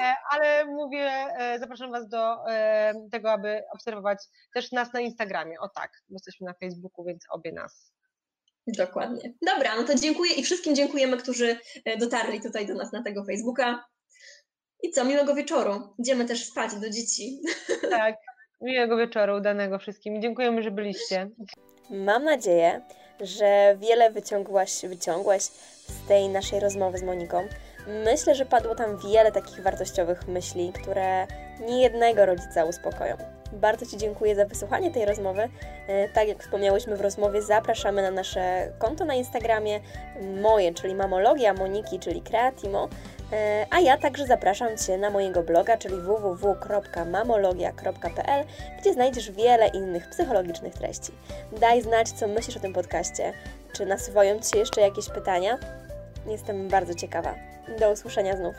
e, ale mówię, e, zapraszam Was do e, tego, aby obserwować też nas na Instagramie. O tak, bo jesteśmy na Facebooku, więc obie nas. Dokładnie. Dobra, no to dziękuję i wszystkim dziękujemy, którzy e, dotarli tutaj do nas na tego Facebooka. I co, miłego wieczoru. Idziemy też spać do dzieci. *laughs* Tak, miłego wieczoru, udanego wszystkim. Dziękujemy, że byliście. Mam nadzieję, że wiele wyciągłaś, wyciągłaś z tej naszej rozmowy z Moniką. Myślę, że padło tam wiele takich wartościowych myśli, które nie jednego rodzica uspokoją. Bardzo Ci dziękuję za wysłuchanie tej rozmowy. E, tak jak wspomniałyśmy w rozmowie, zapraszamy na nasze konto na Instagramie, moje, czyli Mamologia, Moniki, czyli Creatimo, e, a ja także zapraszam Cię na mojego bloga, czyli www.mamologia.pl, gdzie znajdziesz wiele innych psychologicznych treści. Daj znać, co myślisz o tym podcaście. Czy nasuwają Ci się jeszcze jakieś pytania? Jestem bardzo ciekawa. Do usłyszenia znów.